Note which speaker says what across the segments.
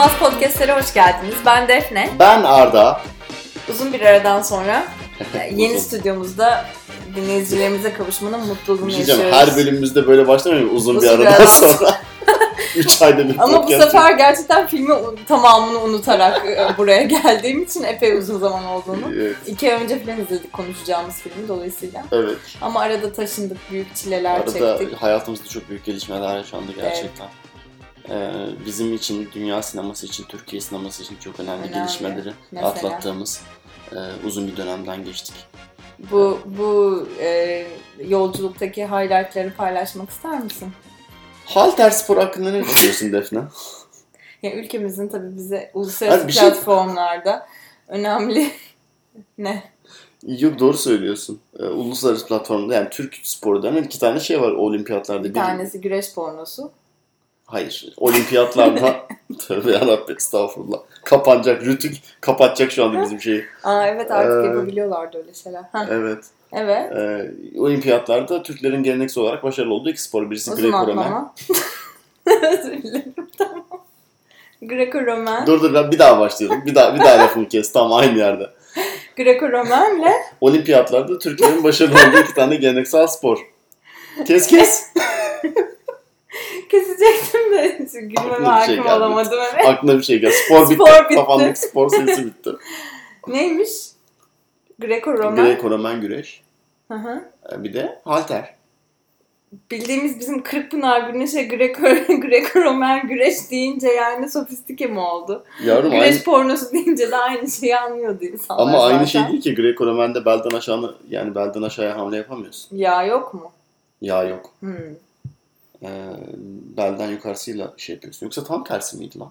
Speaker 1: Unutulmaz Podcast'lere hoş geldiniz. Ben Defne.
Speaker 2: Ben Arda.
Speaker 1: Uzun bir aradan sonra e, yeni stüdyomuzda dinleyicilerimize kavuşmanın mutluluğunu
Speaker 2: Bir şey
Speaker 1: yaşıyoruz.
Speaker 2: her bölümümüzde böyle başlamıyor mu? Uzun,
Speaker 1: Uzun
Speaker 2: bir aradan
Speaker 1: aradan
Speaker 2: sonra. 3 ayda bir
Speaker 1: Ama bu sefer gerçekten filmi tamamını unutarak e, buraya geldiğim için epey uzun zaman olduğunu.
Speaker 2: Evet,
Speaker 1: İki ay önce falan izledik konuşacağımız filmi dolayısıyla.
Speaker 2: evet.
Speaker 1: Ama arada taşındık, büyük çileler
Speaker 2: Arada
Speaker 1: çektik.
Speaker 2: hayatımızda çok büyük gelişmeler yaşandı gerçekten. Ee, bizim için, dünya sineması için, Türkiye sineması için çok önemli,
Speaker 1: Önemli.
Speaker 2: gelişmeleri
Speaker 1: Mesela?
Speaker 2: atlattığımız e, uzun bir dönemden geçtik.
Speaker 1: Bu bu e, yolculuktaki highlightları paylaşmak ister misin?
Speaker 2: Halter spor hakkında ne düşünüyorsun Defne?
Speaker 1: Ya ülkemizin tabii bize uluslararası
Speaker 2: bir şey-
Speaker 1: platformlarda önemli ne?
Speaker 2: Yok doğru söylüyorsun. Ee, uluslararası platformda yani Türk sporu denen iki tane şey var olimpiyatlarda.
Speaker 1: Bir tanesi güreş pornosu.
Speaker 2: Hayır. Olimpiyatlarda tövbe yarabbim estağfurullah. Kapanacak. Rütük kapatacak şu anda bizim şeyi.
Speaker 1: Aa evet artık
Speaker 2: Ee,
Speaker 1: yapabiliyorlardı öyle şeyler. Heh,
Speaker 2: Evet.
Speaker 1: evet.
Speaker 2: Ee, olimpiyatlarda Türklerin geleneksel olarak başarılı olduğu iki spor. Birisi Greco-Romen.
Speaker 1: Özür dilerim tamam. Greco-Romen.
Speaker 2: Dur dur ben bir daha başlayalım. Bir daha bir daha lafımı kes. Tam aynı yerde.
Speaker 1: Greco-Romen'le
Speaker 2: Olimpiyatlarda Türklerin başarılı olduğu iki tane geleneksel spor. Kes kes.
Speaker 1: Kesecektim de gülmeme
Speaker 2: şey
Speaker 1: hakim
Speaker 2: gelmedi.
Speaker 1: olamadım evet.
Speaker 2: Aklına bir şey gel. Spor bitti.
Speaker 1: Spor bitti.
Speaker 2: Kafamdaki spor sayısı bitti.
Speaker 1: Neymiş? Greco-Romen.
Speaker 2: Greco-Romen güreş.
Speaker 1: Hı hı.
Speaker 2: Ee, Bir de halter.
Speaker 1: Bildiğimiz bizim Kırkpınar Güneş'e Greco- Greco-Romen güreş deyince yani sofistike mi oldu?
Speaker 2: Yavrum
Speaker 1: Güreş
Speaker 2: aynı,
Speaker 1: pornosu deyince de aynı şeyi anlıyordu insanlar
Speaker 2: ama aynı şey
Speaker 1: zaten.
Speaker 2: değil ki. Greco-Romen'de belden aşağı yani belden aşağıya hamle yapamıyorsun.
Speaker 1: Ya yok mu?
Speaker 2: Yağ yok.
Speaker 1: Hmm.
Speaker 2: Ee, belden yukarısıyla şey yapıyorsun. Yoksa tam tersi miydi lan?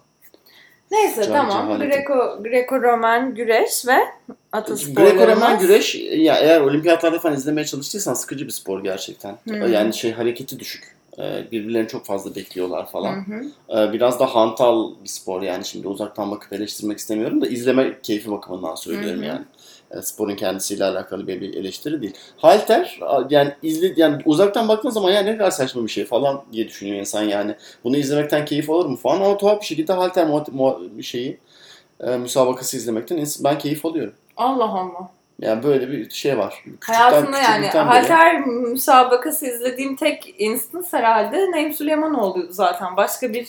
Speaker 1: Neyse
Speaker 2: Can-
Speaker 1: tamam.
Speaker 2: cehaletim.
Speaker 1: Greco, Greco-Romen güreş ve atasporlarımız.
Speaker 2: Greco-Romen güreş ya eğer olimpiyatlarda falan izlemeye çalıştıysan sıkıcı bir spor gerçekten.
Speaker 1: Hmm.
Speaker 2: Yani şey hareketi düşük. Ee, Birbirlerini çok fazla bekliyorlar falan.
Speaker 1: hı.
Speaker 2: Biraz da hantal bir spor yani şimdi uzaktan bakıp eleştirmek istemiyorum da izleme keyfi bakımından söylüyorum
Speaker 1: Hı hı.
Speaker 2: yani. Ee, Sporun kendisiyle alakalı bir eleştiri değil. Halter yani izle yani uzaktan baktığın zaman ya ne kadar saçma bir şey falan diye düşünüyor insan yani. Bunu izlemekten keyif alır mı falan ama tuhaf bir şekilde halter muha- muha- bir şeyi e, müsabakası izlemekten ben keyif alıyorum.
Speaker 1: Allah Allah.
Speaker 2: Yani böyle bir şey var. Küçükten-
Speaker 1: Hayatımda yani halter müsabakası izlediğim tek instance herhalde Naim Süleymanoğlu zaten. Başka bir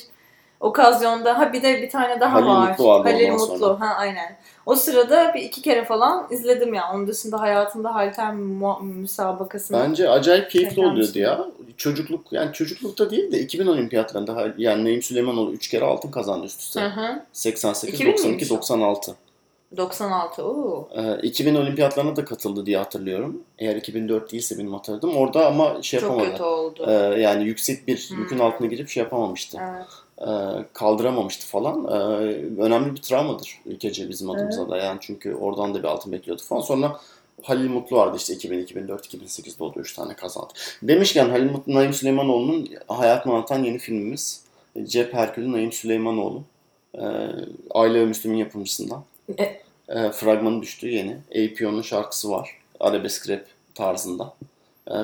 Speaker 1: okazyonda ha bir de bir tane daha
Speaker 2: Halil
Speaker 1: var.
Speaker 2: Mutlu vardı
Speaker 1: Halil Mutlu.
Speaker 2: sonra.
Speaker 1: Ha aynen. O sırada bir iki kere falan izledim ya. Onun dışında hayatımda halter müsabakasını
Speaker 2: Bence acayip keyifli oluyordu ya. Çocukluk yani çocuklukta değil de 2000 olimpiyatlarında yani Naim Süleymanoğlu 3 kere altın kazandı üst üste.
Speaker 1: Hı hı.
Speaker 2: 88,
Speaker 1: 2000
Speaker 2: 92,
Speaker 1: miymiş o?
Speaker 2: 96.
Speaker 1: 96. Oo.
Speaker 2: Ee, 2000 olimpiyatlarına da katıldı diye hatırlıyorum. Eğer 2004 değilse benim hatırladığım. Orada ama şey
Speaker 1: Çok
Speaker 2: yapamadı.
Speaker 1: kötü oldu.
Speaker 2: Ee, yani yüksek bir
Speaker 1: Hmm.
Speaker 2: yükün altına girip şey yapamamıştı.
Speaker 1: Evet.
Speaker 2: Ee, kaldıramamıştı falan. Ee, önemli bir travmadır ülkece bizim adımıza da. Yani çünkü oradan da bir altın bekliyordu falan. Sonra Halil Mutlu vardı işte 2000, 2004, 2008'de oldu 3 tane kazandı. Demişken Halil Mutlu, Naim Süleymanoğlu'nun hayatını anlatan yeni filmimiz. Cep Herkülü Naim Süleymanoğlu. Aile ve Müslüm'ün yapımcısından.
Speaker 1: E-
Speaker 2: fragmanı düştü yeni. APO'nun şarkısı var. Arabesk rap tarzında.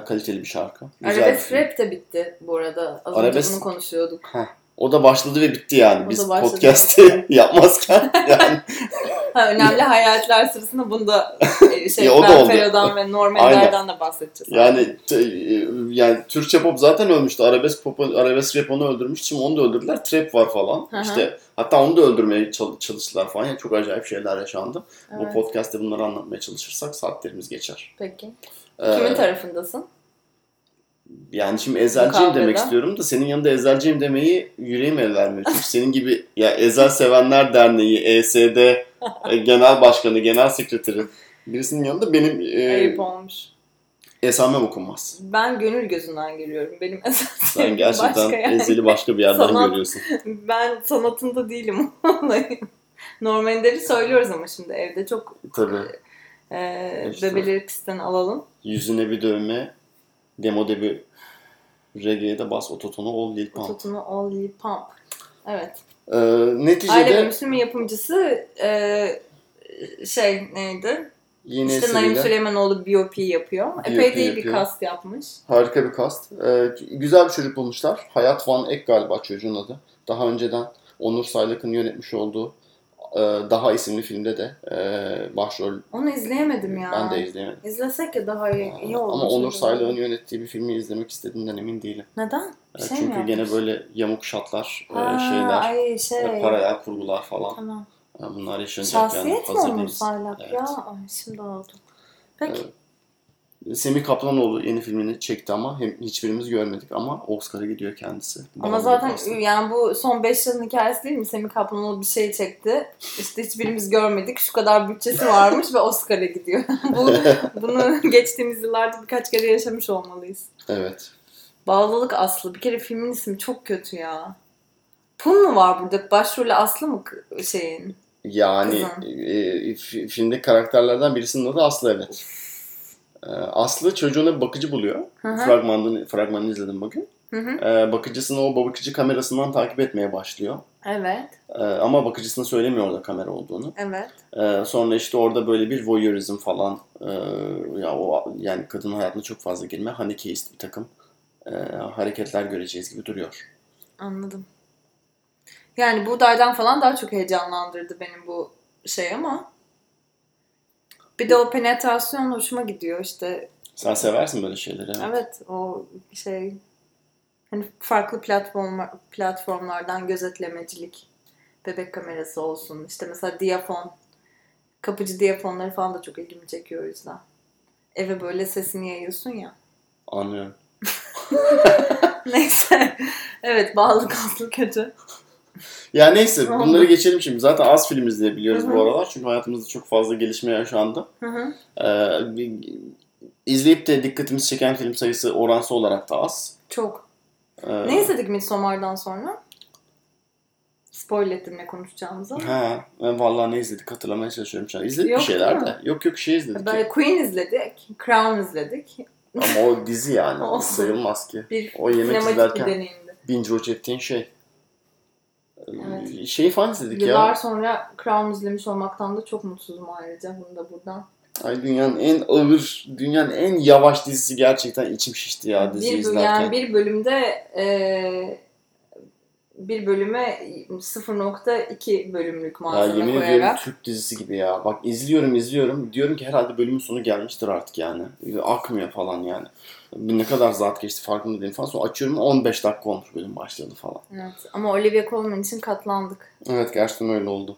Speaker 2: Kaliteli bir şarkı. Güzel bir
Speaker 1: Arabesk
Speaker 2: film.
Speaker 1: rap de bitti bu arada. Az
Speaker 2: Arabesk-
Speaker 1: önce bunu konuşuyorduk.
Speaker 2: O da başladı ve bitti yani.
Speaker 1: O
Speaker 2: Biz podcast'i yapmazken yani
Speaker 1: Ha, önemli hayaletler sırasında bunda e, şey,
Speaker 2: o da oldu.
Speaker 1: Fero'dan ve Normanlerden de bahsedeceğiz.
Speaker 2: yani t- yani Türkçe pop zaten ölmüştü. Arabesk pop arabesk rap onu öldürmüş. Şimdi onu da öldürdüler. Trap var falan.
Speaker 1: Hı hı.
Speaker 2: İşte hatta onu da öldürmeye çal- çalıştılar falan. Yani çok acayip şeyler yaşandı. Bu
Speaker 1: Evet.
Speaker 2: podcast'te bunları anlatmaya çalışırsak saatlerimiz geçer.
Speaker 1: Peki.
Speaker 2: Ee,
Speaker 1: Kimin tarafındasın?
Speaker 2: Yani şimdi ezelciyim demek istiyorum da senin yanında ezelciyim demeyi yüreğim el vermiyor. Çünkü senin gibi ya Ezel Sevenler Derneği, ESD e, Genel Başkanı, Genel Sekreteri birisinin yanında benim e,
Speaker 1: Ayıp olmuş.
Speaker 2: esamem okunmaz.
Speaker 1: Ben gönül gözünden görüyorum. Benim esas
Speaker 2: Sen gerçekten
Speaker 1: başka yani.
Speaker 2: Ezel'i başka bir yerden
Speaker 1: Sanat-
Speaker 2: görüyorsun.
Speaker 1: Ben sanatında değilim. Normanleri söylüyoruz ama şimdi evde çok
Speaker 2: Tabii.
Speaker 1: e,
Speaker 2: İşte.
Speaker 1: Bebeleriksten alalım.
Speaker 2: Yüzüne bir dövme, demode bir reggae'ye de bas ototonu ol Lil Pump.
Speaker 1: Tutunu All Lil Pump. Evet.
Speaker 2: Ee,
Speaker 1: Aile
Speaker 2: neticede
Speaker 1: Müslüm'ün yapımcısı e, şey neydi?
Speaker 2: yeni
Speaker 1: işte Naim Süleymanoğlu BOP yapıyor. Epey
Speaker 2: BOP
Speaker 1: de iyi bir cast yapmış.
Speaker 2: harika bir kast. Ee, güzel bir çocuk bulmuşlar. Hayat Van Ek galiba çocuğun adı. Daha önceden Onur Saylak'ın yönetmiş olduğu Daha isimli filmde de e, başrol
Speaker 1: Onu izleyemedim ya.
Speaker 2: ben de izleyemedim.
Speaker 1: İzlesek ya daha iyi, iyi olur.
Speaker 2: Ama Onur Saylak'ın yönettiği bir filmi izlemek istediğimden emin değilim.
Speaker 1: Neden? Bir
Speaker 2: E,
Speaker 1: şey mi
Speaker 2: Çünkü
Speaker 1: yapmış?
Speaker 2: gene böyle yamuk şatlar, e,
Speaker 1: Ha,
Speaker 2: şeyler,
Speaker 1: Ay şey.
Speaker 2: e, paralel kurgular falan.
Speaker 1: Tamam.
Speaker 2: E, Bunlar yaşanacak yani.
Speaker 1: Şahsiyet mi Onur. Saylak
Speaker 2: Evet.
Speaker 1: ya? Ay şimdi oldu. Peki.
Speaker 2: Evet. Semih Kaplanoğlu yeni filmini çekti ama hem hiçbirimiz görmedik ama Oscar'a gidiyor kendisi.
Speaker 1: Ama
Speaker 2: Bağlı
Speaker 1: zaten
Speaker 2: aslında.
Speaker 1: yani bu son 5 yılın hikayesi değil mi? Semih Kaplanoğlu bir şey çekti. İşte hiçbirimiz görmedik. Şu kadar bütçesi varmış ve Oscar'a gidiyor. bu, bunu geçtiğimiz yıllarda birkaç kere yaşamış olmalıyız.
Speaker 2: Evet.
Speaker 1: Bağlılık Aslı. Bir kere filmin ismi çok kötü ya. Pun mu var burada? Başrolü Aslı mı şeyin?
Speaker 2: Yani
Speaker 1: Kızım.
Speaker 2: e, fi- filmdeki karakterlerden birisinin adı Aslı evet. E, Aslı çocuğuna bir bakıcı buluyor. Fragmanını, fragmanını izledim bugün.
Speaker 1: Hı hı.
Speaker 2: E, bakıcısını o bakıcı kamerasından takip etmeye başlıyor.
Speaker 1: Evet.
Speaker 2: E, ama bakıcısına söylemiyor orada kamera olduğunu.
Speaker 1: Evet.
Speaker 2: E, sonra işte orada böyle bir voyeurizm falan e, ya o yani kadının hayatına çok fazla girme hani case bir takım e, hareketler göreceğiz gibi duruyor.
Speaker 1: Anladım. Yani buğdaydan falan daha çok heyecanlandırdı benim bu şey ama. Bir de o penetrasyon hoşuma gidiyor işte.
Speaker 2: Sen seversin böyle şeyleri. evet.
Speaker 1: Evet o şey hani farklı platform platformlardan gözetlemecilik bebek kamerası olsun. İşte mesela diyafon kapıcı diyafonları falan da çok ilgimi çekiyor o yüzden. Eve böyle sesini yayıyorsun ya.
Speaker 2: Anlıyorum.
Speaker 1: Neyse. evet bağlılık aslı kötü.
Speaker 2: Ya neyse bunları geçelim şimdi. Zaten az film izleyebiliyoruz
Speaker 1: Hı hı.
Speaker 2: bu aralar. Çünkü hayatımızda çok fazla gelişme yaşandı. Ee, bir- izleyip de dikkatimizi çeken film sayısı oransı olarak da az.
Speaker 1: Çok.
Speaker 2: Ee,
Speaker 1: Ne izledik Midsommar'dan sonra? Spoil ettim ne konuşacağımızı.
Speaker 2: Ha, ben vallahi ne izledik hatırlamaya çalışıyorum şu an. İzledik
Speaker 1: Yok
Speaker 2: bir şeyler de. Yok yok şey izledik.
Speaker 1: Böyle Queen izledik, Crown izledik.
Speaker 2: Ama o dizi yani.
Speaker 1: Olsun.
Speaker 2: Sayılmaz ki.
Speaker 1: Bir
Speaker 2: O yemek izlerken binge watch ettiğin şey.
Speaker 1: Evet.
Speaker 2: Şeyi falan izledik
Speaker 1: Yıllar
Speaker 2: ya.
Speaker 1: sonra Crown izlemiş olmaktan da çok mutsuzum ayrıca. Bunu da buradan.
Speaker 2: Ay dünyanın en ağır, dünyanın en yavaş dizisi gerçekten içim şişti ya dizi
Speaker 1: bir,
Speaker 2: izlerken.
Speaker 1: yani bir bölümde e, bir bölüme 0.2 bölümlük
Speaker 2: Ya
Speaker 1: malzeme
Speaker 2: yemin ediyorum
Speaker 1: koyarak.
Speaker 2: Türk dizisi gibi ya. Bak izliyorum izliyorum. Diyorum ki herhalde bölümün sonu gelmiştir artık yani. Akmıyor falan yani. Ne kadar zat geçti farkında değilim falan. Sonra açıyorum 15 dakika olmuş bölüm başladı falan.
Speaker 1: Evet. Ama Olivia Colman için katlandık.
Speaker 2: Evet gerçekten öyle oldu.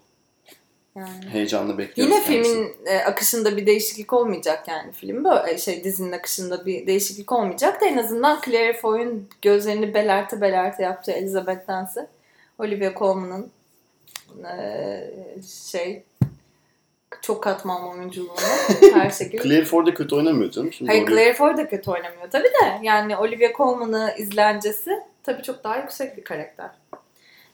Speaker 1: Yani.
Speaker 2: Heyecanla bekliyoruz
Speaker 1: Yine
Speaker 2: kendisini.
Speaker 1: filmin e, akışında bir değişiklik olmayacak yani film böyle şey dizinin akışında bir değişiklik olmayacak da en azından Claire Foy'un gözlerini belerte belerte yaptığı Elizabeth'tense Olivia Colman'ın e, şey çok katmanlı oyunculuğunu her şekilde
Speaker 2: Claire Ford'a kötü oynamıyor canım. Şimdi
Speaker 1: Hayır
Speaker 2: oraya-
Speaker 1: Claire Foy da kötü oynamıyor tabii de yani Olivia Colman'ı izlencesi tabii çok daha yüksek bir karakter.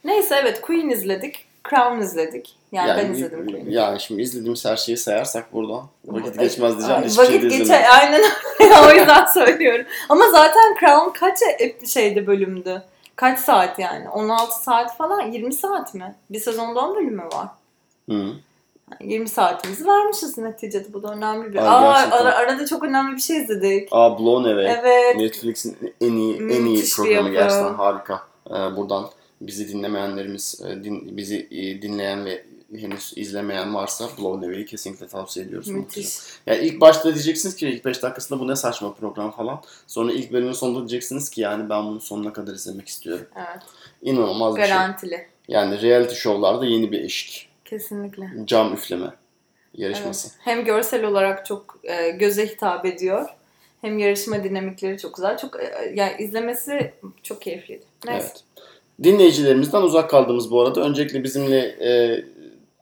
Speaker 1: Neyse evet Queen izledik. Crown izledik. Yani, ben izledim Queen'i.
Speaker 2: Yani şimdi izlediğimiz her şeyi sayarsak buradan vakit geçmez diyeceğim. Hiçbir
Speaker 1: Vakit
Speaker 2: şey
Speaker 1: geçer. Aynen o yüzden söylüyorum. Ama zaten Crown kaç şeyde bölümdü? Kaç saat yani? 16 saat falan? 20 saat mi? Bir sezonda 10 bölümü var.
Speaker 2: Hı.
Speaker 1: Yani 20 saatimizi vermişiz neticede. Bu da önemli bir.
Speaker 2: Ay,
Speaker 1: Aa,
Speaker 2: gerçekten.
Speaker 1: ara- arada çok önemli bir şey izledik.
Speaker 2: Aa Blown Away.
Speaker 1: Evet.
Speaker 2: Netflix'in en iyi en iyi
Speaker 1: Müthiş
Speaker 2: programı gerçekten harika. Ee, buradan bizi dinlemeyenlerimiz, e, din- bizi e, dinleyen ve henüz izlemeyen varsa Blown Away'i kesinlikle tavsiye ediyoruz.
Speaker 1: Müthiş.
Speaker 2: Yani ilk başta diyeceksiniz ki ilk 5 dakikasında bu ne saçma program falan. Sonra ilk bölümün sonunda diyeceksiniz ki yani ben bunu sonuna kadar izlemek istiyorum.
Speaker 1: Evet.
Speaker 2: İnanılmaz bir şey.
Speaker 1: Garantili.
Speaker 2: Yani reality show'larda yeni bir eşik.
Speaker 1: Kesinlikle.
Speaker 2: Cam üfleme yarışması.
Speaker 1: Evet. Hem görsel olarak çok e, göze hitap ediyor. Hem yarışma dinamikleri çok güzel. Çok e, yani izlemesi çok keyifliydi. Neyse.
Speaker 2: Evet. Dinleyicilerimizden uzak kaldığımız bu arada. Öncelikle bizimle e,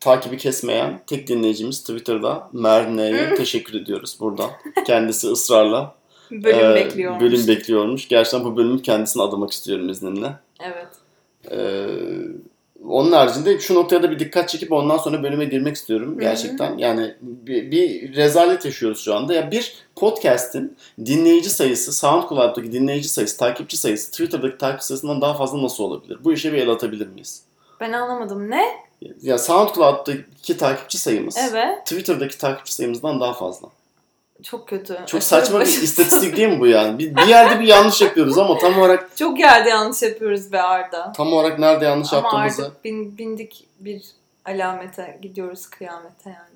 Speaker 2: takibi kesmeyen tek dinleyicimiz Twitter'da Merne'ye teşekkür ediyoruz buradan. Kendisi ısrarla
Speaker 1: Bölüm
Speaker 2: e,
Speaker 1: bekliyormuş.
Speaker 2: Bölüm bekliyormuş. Gerçekten bu bölümü kendisine adamak istiyorum izninle.
Speaker 1: Evet.
Speaker 2: E, onun haricinde şu noktaya da bir dikkat çekip ondan sonra bölüme girmek istiyorum
Speaker 1: hı.
Speaker 2: gerçekten. Yani bir, bir rezalet yaşıyoruz şu anda. Ya bir podcast'in dinleyici sayısı, SoundCloud'daki dinleyici sayısı, takipçi sayısı, Twitter'daki takipçi sayısından daha fazla nasıl olabilir? Bu işe bir el atabilir miyiz?
Speaker 1: Ben anlamadım. Ne?
Speaker 2: Ya SoundCloud'daki takipçi sayımız
Speaker 1: Evet.
Speaker 2: Twitter'daki takipçi sayımızdan daha fazla.
Speaker 1: Çok kötü.
Speaker 2: Çok
Speaker 1: Aşırı
Speaker 2: saçma bir istatistik değil mi bu yani? Bir, bir yerde bir yanlış yapıyoruz ama tam olarak
Speaker 1: Çok yerde yanlış yapıyoruz be Arda.
Speaker 2: tam olarak nerede yanlış
Speaker 1: Ama
Speaker 2: yaptığımızı
Speaker 1: artık bin, bindik bir alamete gidiyoruz kıyamete yani.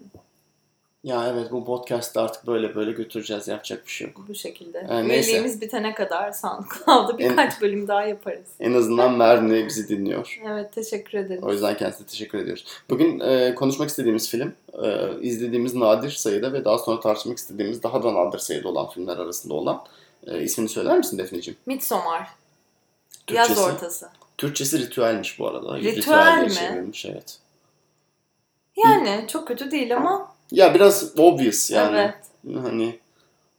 Speaker 2: Ya evet bu podcast'ı artık böyle böyle götüreceğiz yapacak bir şey yok.
Speaker 1: Bu şekilde.
Speaker 2: Neyse.
Speaker 1: Üyeliğimiz bitene kadar SoundCloud'da birkaç bölüm daha yaparız.
Speaker 2: En azından Merve bizi dinliyor.
Speaker 1: Evet teşekkür ederim.
Speaker 2: O yüzden kendisine teşekkür ediyoruz. Bugün e, konuşmak istediğimiz film, e, izlediğimiz nadir sayıda ve daha sonra tartışmak istediğimiz daha da nadir sayıda olan filmler arasında olan e, ismini söyler misin Defneciğim?
Speaker 1: Midsommar. Yaz
Speaker 2: Türkçesi?
Speaker 1: ortası.
Speaker 2: Türkçesi ritüelmiş bu arada.
Speaker 1: Ritüel
Speaker 2: diye
Speaker 1: mi?
Speaker 2: çevrilmiş, evet.
Speaker 1: Yani çok kötü değil ama
Speaker 2: Ya biraz obvious yani.
Speaker 1: evet.
Speaker 2: Hani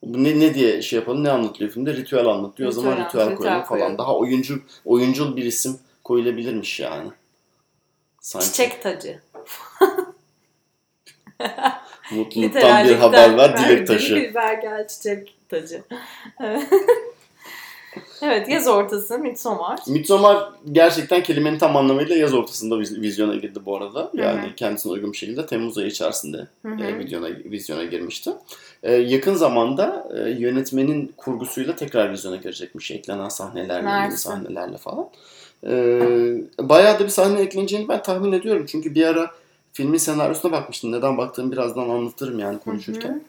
Speaker 2: ne, ne diye şey yapalım ne anlatılıyor filmde? Ritüel anlatılıyor. o zaman
Speaker 1: Ritüel,
Speaker 2: ritüel
Speaker 1: ritüel
Speaker 2: koyalım falan.
Speaker 1: koyalım.
Speaker 2: Daha oyuncu oyuncul bir isim koyulabilirmiş yani. Sanki.
Speaker 1: Çiçek tacı.
Speaker 2: Mutluluktan bir haber ver, dilek taşı.
Speaker 1: Bir vergel çiçek tacı. Evet. yaz ortası Midsommar.
Speaker 2: Midsommar gerçekten kelimenin tam anlamıyla yaz ortasında viz- vizyona girdi bu arada. Yani
Speaker 1: Hı hı.
Speaker 2: kendisine uygun bir şekilde Temmuz ayı içerisinde
Speaker 1: Hı hı.
Speaker 2: e, vizyona, vizyona girmişti. E, yakın zamanda e, yönetmenin kurgusuyla tekrar vizyona girecekmiş. Eklenen sahnelerle, yeni sahnelerle falan. E, bayağı da bir sahne ekleneceğini ben tahmin ediyorum. Çünkü bir ara filmin senaryosuna bakmıştım. Neden baktığımı birazdan anlatırım yani konuşurken.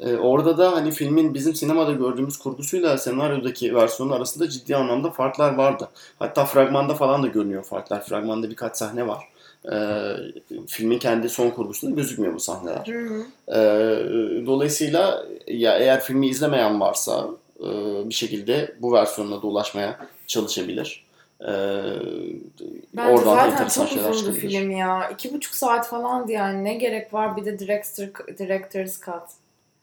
Speaker 2: E, orada da hani filmin bizim sinemada gördüğümüz kurgusuyla senaryodaki versiyonu arasında ciddi anlamda farklar vardı. Hatta fragmanda falan da görünüyor farklar. Fragmanda birkaç sahne var. E, filmin kendi son kurgusunda gözükmüyor bu sahneler. E, dolayısıyla ya eğer filmi izlemeyen varsa e, bir şekilde bu versiyonuna da ulaşmaya çalışabilir. E,
Speaker 1: Bence
Speaker 2: oradan da
Speaker 1: zaten çok
Speaker 2: şeyler
Speaker 1: uzun bir
Speaker 2: çıkabilir.
Speaker 1: film ya. İki buçuk saat falandı yani. Ne gerek var bir de director, director's cut.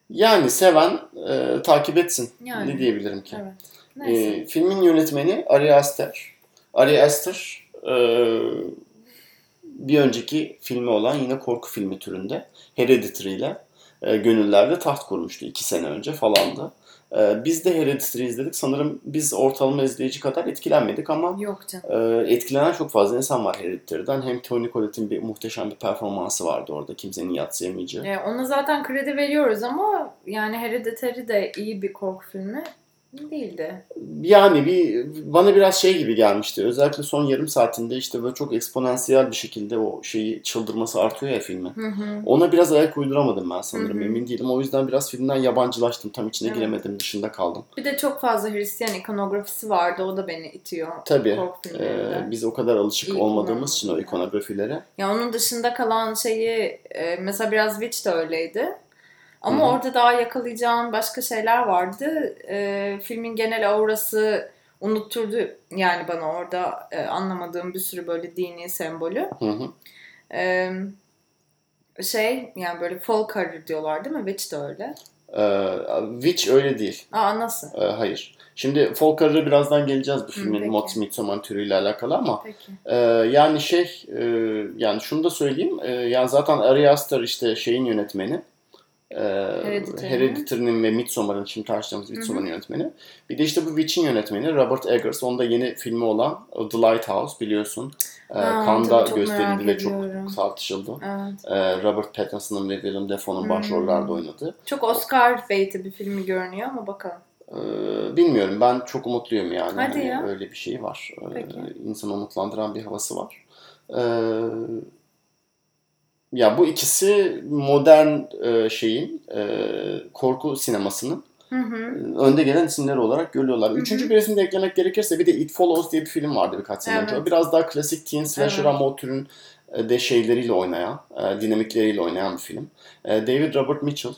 Speaker 2: Yani seven e, takip etsin.
Speaker 1: Yani.
Speaker 2: Ne diyebilirim ki?
Speaker 1: Evet. Neyse.
Speaker 2: Ee, filmin yönetmeni Ari Aster. Ari Aster e, bir önceki filmi olan yine korku filmi türünde Hereditary ile e, gönüllerde taht kurmuştu. iki sene önce falandı. E, biz de Hereditary izledik. Sanırım biz ortalama izleyici kadar etkilenmedik ama
Speaker 1: Yok canım.
Speaker 2: e, etkilenen çok fazla insan var Hereditary'den. Hem Tony Collette'in bir muhteşem bir performansı vardı orada. Kimsenin yatsıyamayacağı.
Speaker 1: Ee, ona zaten kredi veriyoruz ama yani Hereditary de iyi bir korku filmi değildi.
Speaker 2: Yani bir bana biraz şey gibi gelmişti. Özellikle son yarım saatinde işte böyle çok eksponansiyel bir şekilde o şeyi çıldırması artıyor ya filmin.
Speaker 1: Hı hı.
Speaker 2: Ona biraz ayak uyduramadım ben sanırım.
Speaker 1: Hı hı.
Speaker 2: Emin değilim. O yüzden biraz filmden yabancılaştım. Tam içine
Speaker 1: Evet.
Speaker 2: giremedim. Dışında kaldım.
Speaker 1: Bir de çok fazla Hristiyan ikonografisi vardı. O da beni itiyor.
Speaker 2: Tabii. Ee, biz o kadar alışık
Speaker 1: İyi
Speaker 2: olmadığımız için o ikonografilere.
Speaker 1: Ya onun dışında kalan şeyi e, mesela biraz Witch de öyleydi. Ama
Speaker 2: Hı hı.
Speaker 1: orada daha yakalayacağın başka şeyler vardı. E, filmin genel aurası unutturdu yani bana orada e, anlamadığım bir sürü böyle dini sembolü.
Speaker 2: Hı hı.
Speaker 1: E, şey yani böyle folk horror diyorlar değil mi? Witch de öyle.
Speaker 2: Ee, Witch öyle değil.
Speaker 1: Aa nasıl?
Speaker 2: Ee, hayır. Şimdi folk horror'a birazdan geleceğiz bu filmin. Mots Midsommar türüyle alakalı ama
Speaker 1: Peki.
Speaker 2: Ee, yani şey e, yani şunu da söyleyeyim e, yani zaten Ari Aster işte şeyin yönetmeni e,
Speaker 1: Hereditary'nin.
Speaker 2: Ve Midsommar'ın şimdi tartıştığımız Midsommar'ın yönetmeni. Bir de işte bu Witch'in yönetmeni Robert Eggers. Onda yeni filmi olan The Lighthouse biliyorsun. E,
Speaker 1: Ha, çok
Speaker 2: gösterildi ve çok tartışıldı.
Speaker 1: Evet.
Speaker 2: E, Robert Pattinson'ın ve Willem Dafoe'nun
Speaker 1: Hmm.
Speaker 2: başrollerde oynadığı.
Speaker 1: Çok Oscar bait'i bir filmi görünüyor ama bakalım.
Speaker 2: Ee, bilmiyorum ben çok umutluyum yani.
Speaker 1: Hadi
Speaker 2: Hani
Speaker 1: ya.
Speaker 2: Öyle bir şey var. Ee,
Speaker 1: Peki.
Speaker 2: insanı umutlandıran bir havası var. Ee, ya bu ikisi modern e, şeyin e, korku sinemasının
Speaker 1: Hı hı.
Speaker 2: önde gelen isimleri olarak görüyorlar.
Speaker 1: Hı hı.
Speaker 2: Üçüncü bir isim de eklemek gerekirse bir de It Follows diye bir film vardı birkaç sene önce.
Speaker 1: Evet.
Speaker 2: O biraz daha klasik teen slasher
Speaker 1: Evet.
Speaker 2: ama türün e, de şeyleriyle oynayan, e, dinamikleriyle oynayan bir film. E, David Robert Mitchell.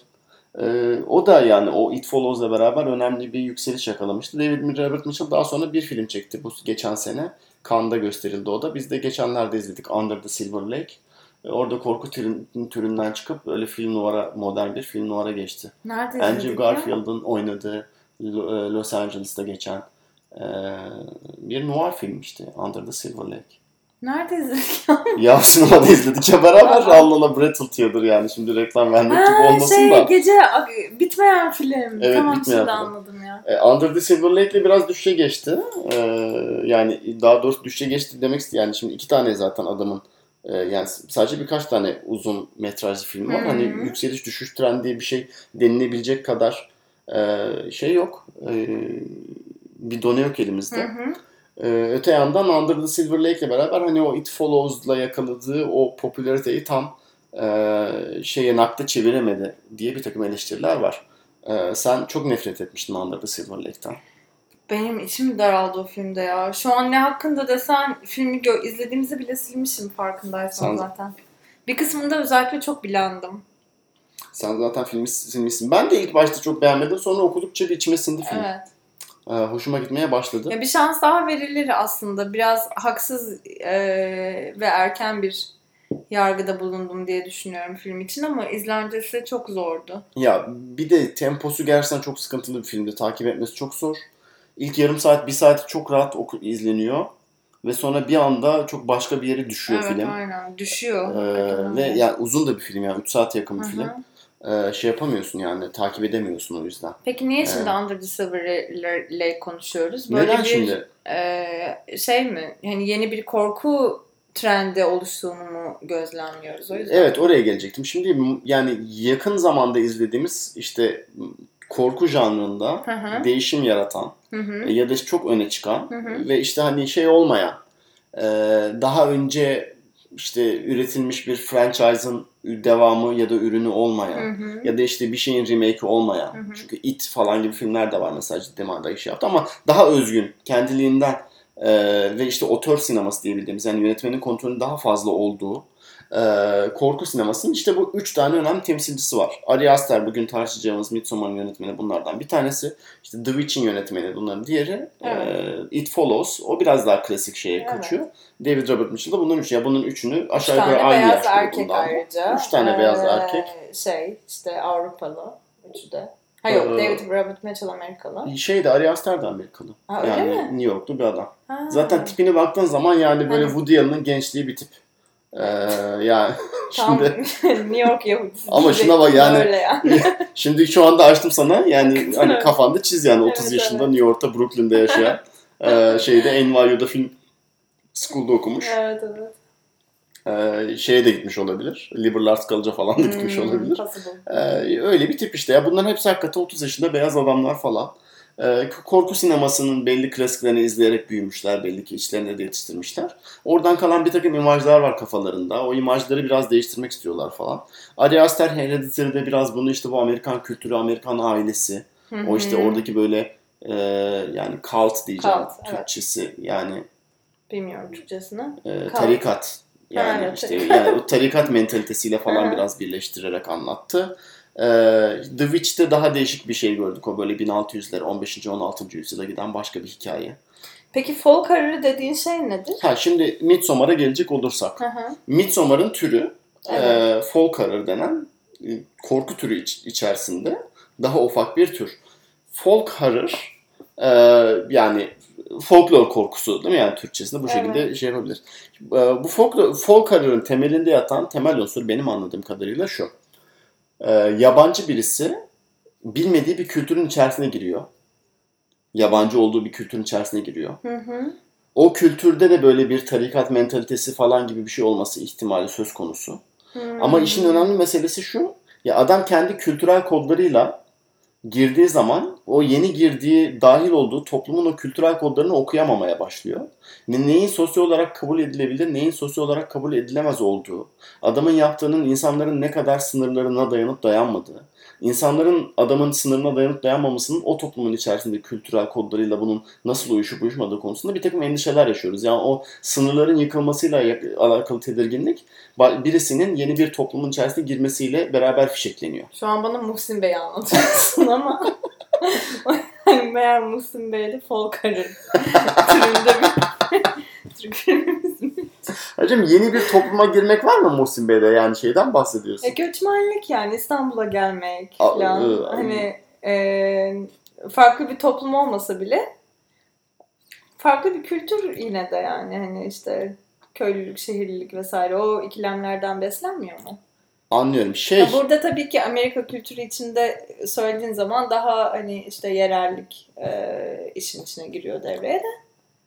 Speaker 2: O da yani o It Follows'la beraber önemli bir yükseliş yakalamıştı. David Robert Mitchell daha sonra bir film çekti bu geçen sene. Cannes'da gösterildi o da. Biz de geçenlerde izledik Under the Silver Lake. E, Orada korku türün, türünden çıkıp öyle film numara, modern bir film numara geçti.
Speaker 1: Nerede
Speaker 2: Andrew? Garfield'ın oynadığı e, Los Angeles'ta geçen e, bir noir film işte Under the Silver Lake.
Speaker 1: Nerede izledik ya?
Speaker 2: Ya sinemada izledik ya beraber Allah Allah Brattle Theater yani şimdi reklam vermek gibi olmasın
Speaker 1: şey
Speaker 2: da.
Speaker 1: gece bitmeyen film.
Speaker 2: Evet,
Speaker 1: tamam
Speaker 2: bitmeyen
Speaker 1: şimdi
Speaker 2: film.
Speaker 1: anladım ya.
Speaker 2: E, Under the Silver Lake'le biraz düşe geçti. E, yani daha doğrusu düşe geçti demek istiyorum. Yani şimdi iki tane zaten adamın Ee, yani sadece birkaç tane uzun metrajlı film var.
Speaker 1: Hı hı.
Speaker 2: Hani yükseliş düşüş trendi diye bir şey denilebilecek kadar e, şey yok. E, bir done yok elimizde.
Speaker 1: Hı hı.
Speaker 2: Ee, öte yandan Under the Silver Lake ile beraber hani o It Follows'la yakaladığı o popülariteyi tam e, şeye nakde çeviremedi diye bir takım eleştiriler var. Ee, sen çok nefret etmiştin Under the Silver Lake'ten.
Speaker 1: Benim içim daraldı o filmde ya. Şu an ne hakkında desen filmi gö- izlediğimizi bile silmişim farkındaysan
Speaker 2: Sen-
Speaker 1: zaten. Bir kısmında özellikle çok bilendim.
Speaker 2: Sen zaten filmi silmişsin. Ben de ilk başta çok beğenmedim. Sonra okudukça bir içime sindi film.
Speaker 1: Evet.
Speaker 2: Ee, hoşuma gitmeye başladı.
Speaker 1: Ya bir şans daha verilir aslında. Biraz haksız e, ve erken bir yargıda bulundum diye düşünüyorum film için ama izlencesi çok zordu.
Speaker 2: Ya bir de temposu gerçekten çok sıkıntılı bir filmdi. Takip etmesi çok zor. İlk yarım saat, bir saat çok rahat oku- izleniyor. Ve sonra bir anda çok başka bir yere düşüyor
Speaker 1: evet
Speaker 2: film.
Speaker 1: aynen. Düşüyor.
Speaker 2: Ee, ve yani uzun da bir film yani 3 saate yakın bir
Speaker 1: Hı hı.
Speaker 2: film. Ee, şey yapamıyorsun yani takip edemiyorsun o yüzden.
Speaker 1: Peki niye şimdi
Speaker 2: Evet.
Speaker 1: Under the Silver Lake konuşuyoruz? Böyle
Speaker 2: Neden
Speaker 1: bir
Speaker 2: şimdi?
Speaker 1: e, şey mi? Yani yeni bir korku trendi oluştuğunu mu gözlemliyoruz o yüzden?
Speaker 2: Evet oraya gelecektim. Şimdi yani yakın zamanda izlediğimiz işte korku janrında
Speaker 1: Hı hı.
Speaker 2: değişim yaratan
Speaker 1: Hı hı.
Speaker 2: e, ya da çok öne çıkan
Speaker 1: Hı hı.
Speaker 2: ve işte hani şey olmayan e, daha önce işte üretilmiş bir franchise'ın devamı ya da ürünü olmayan
Speaker 1: Hı hı.
Speaker 2: ya da işte bir şeyin remake'i olmayan.
Speaker 1: Hı hı.
Speaker 2: Çünkü It falan gibi filmler de var mesela ciddi manada iş yaptı ama daha özgün, kendiliğinden e, ve işte otör sineması diyebildiğimiz yani yönetmenin kontrolünün daha fazla olduğu e, korku sinemasının işte bu üç tane önemli temsilcisi var. Ari Aster bugün tartışacağımız Midsommar'ın yönetmeni bunlardan bir tanesi. İşte The Witch'in yönetmeni bunların diğeri.
Speaker 1: Evet.
Speaker 2: E, It Follows. O biraz daha klasik şeye
Speaker 1: Evet.
Speaker 2: kaçıyor. David Robert Mitchell da bunun üçü. Ya bunun üçünü
Speaker 1: Üç
Speaker 2: aşağı yukarı aynı
Speaker 1: beyaz
Speaker 2: yaş grubundan.
Speaker 1: ayrıca.
Speaker 2: Üç tane beyaz
Speaker 1: Ee,
Speaker 2: erkek.
Speaker 1: Şey işte Avrupalı. Üçü de. Ha yok
Speaker 2: Ee,
Speaker 1: David Robert Mitchell Amerikalı.
Speaker 2: Şey de Ari Aster de Amerikalı.
Speaker 1: Ha,
Speaker 2: yani
Speaker 1: mi?
Speaker 2: New Yorklu bir adam.
Speaker 1: Ha.
Speaker 2: Zaten tipine baktığın zaman yani böyle. Woody Allen'ın gençliği bir tip. Ee, yani
Speaker 1: Tam
Speaker 2: şimdi
Speaker 1: New York Yahudisi.
Speaker 2: Ama şuna bak yani.
Speaker 1: Öyle yani.
Speaker 2: şimdi şu anda açtım sana yani hani
Speaker 1: Evet.
Speaker 2: kafanda çiz yani
Speaker 1: Evet,
Speaker 2: 30 yaşında
Speaker 1: evet.
Speaker 2: New York'ta Brooklyn'de yaşayan e, şeyde NYU'da film school'da okumuş.
Speaker 1: evet evet.
Speaker 2: E, şeye de gitmiş olabilir. Liberal Arts College'a falan da gitmiş
Speaker 1: Hmm,
Speaker 2: olabilir. Ee, öyle bir tip işte ya. Bunların hepsi hakikaten 30 yaşında beyaz adamlar falan. Ee, korku sinemasının belli klasiklerini izleyerek büyümüşler. Belli ki içlerinde de yetiştirmişler. Oradan kalan bir takım imajlar var kafalarında. O imajları biraz değiştirmek istiyorlar falan. Ari Aster Hereditary'de biraz bunu işte bu Amerikan kültürü, Amerikan ailesi. O işte oradaki böyle e, yani cult diyeceğim
Speaker 1: Cult, evet.
Speaker 2: Türkçesi yani
Speaker 1: Bilmiyorum Türkçesini.
Speaker 2: e, tarikat yani
Speaker 1: Ha, evet,
Speaker 2: işte yani o tarikat mentalitesiyle falan biraz birleştirerek anlattı. Ee, The Witch'te daha değişik bir şey gördük. O böyle 1600'lere 15. 16. yüzyıla giden başka bir hikaye.
Speaker 1: Peki folk horror dediğin şey nedir?
Speaker 2: Ha şimdi Midsommar'a gelecek olursak.
Speaker 1: Hı hı.
Speaker 2: Midsommar'ın türü
Speaker 1: Evet.
Speaker 2: e, folk horror denen e, korku türü iç- içerisinde daha ufak bir tür. Folk horror e, yani folklor korkusu değil mi yani Türkçesinde bu
Speaker 1: Evet.
Speaker 2: şekilde şey yapabilir. E, bu folk, folk horror'ın temelinde yatan temel unsur benim anladığım kadarıyla şu. E, yabancı birisi bilmediği bir kültürün içerisine giriyor. Yabancı olduğu bir kültürün içerisine giriyor
Speaker 1: Hı hı.
Speaker 2: o kültürde de böyle bir tarikat mentalitesi falan gibi bir şey olması ihtimali söz konusu.
Speaker 1: Hı.
Speaker 2: Ama işin önemli meselesi şu. Ya adam kendi kültürel kodlarıyla girdiği zaman o yeni girdiği, dahil olduğu toplumun o kültürel kodlarını okuyamamaya başlıyor. Ne- Neyin sosyal olarak kabul edilebilir, neyin sosyal olarak kabul edilemez olduğu, adamın yaptığının insanların ne kadar sınırlarına dayanıp dayanmadığı, insanların adamın sınırına dayanıp dayanmamasının o toplumun içerisinde kültürel kodlarıyla bunun nasıl uyuşup uyuşmadığı konusunda bir takım endişeler yaşıyoruz. Yani o sınırların yıkılmasıyla alakalı tedirginlik birisinin yeni bir toplumun içerisine girmesiyle beraber fişekleniyor.
Speaker 1: Şu an bana Muhsin Bey'i anlatıyorsun ama meğer Muhsin Bey de folk horror türünde bir Türk filmimiz mi?
Speaker 2: Hacım yeni bir topluma girmek var mı Muhsin Bey'de yani şeyden bahsediyorsun?
Speaker 1: E, göçmenlik yani İstanbul'a gelmek falan.
Speaker 2: ı-
Speaker 1: hani e, farklı bir toplum olmasa bile farklı bir kültür yine de yani hani işte köylülük, şehirlilik vesaire o ikilemlerden beslenmiyor mu?
Speaker 2: Anlıyorum. Şey
Speaker 1: Ya burada tabii ki Amerika kültürü içinde söylediğin zaman daha hani işte yerellik e, işin içine giriyor devreye de.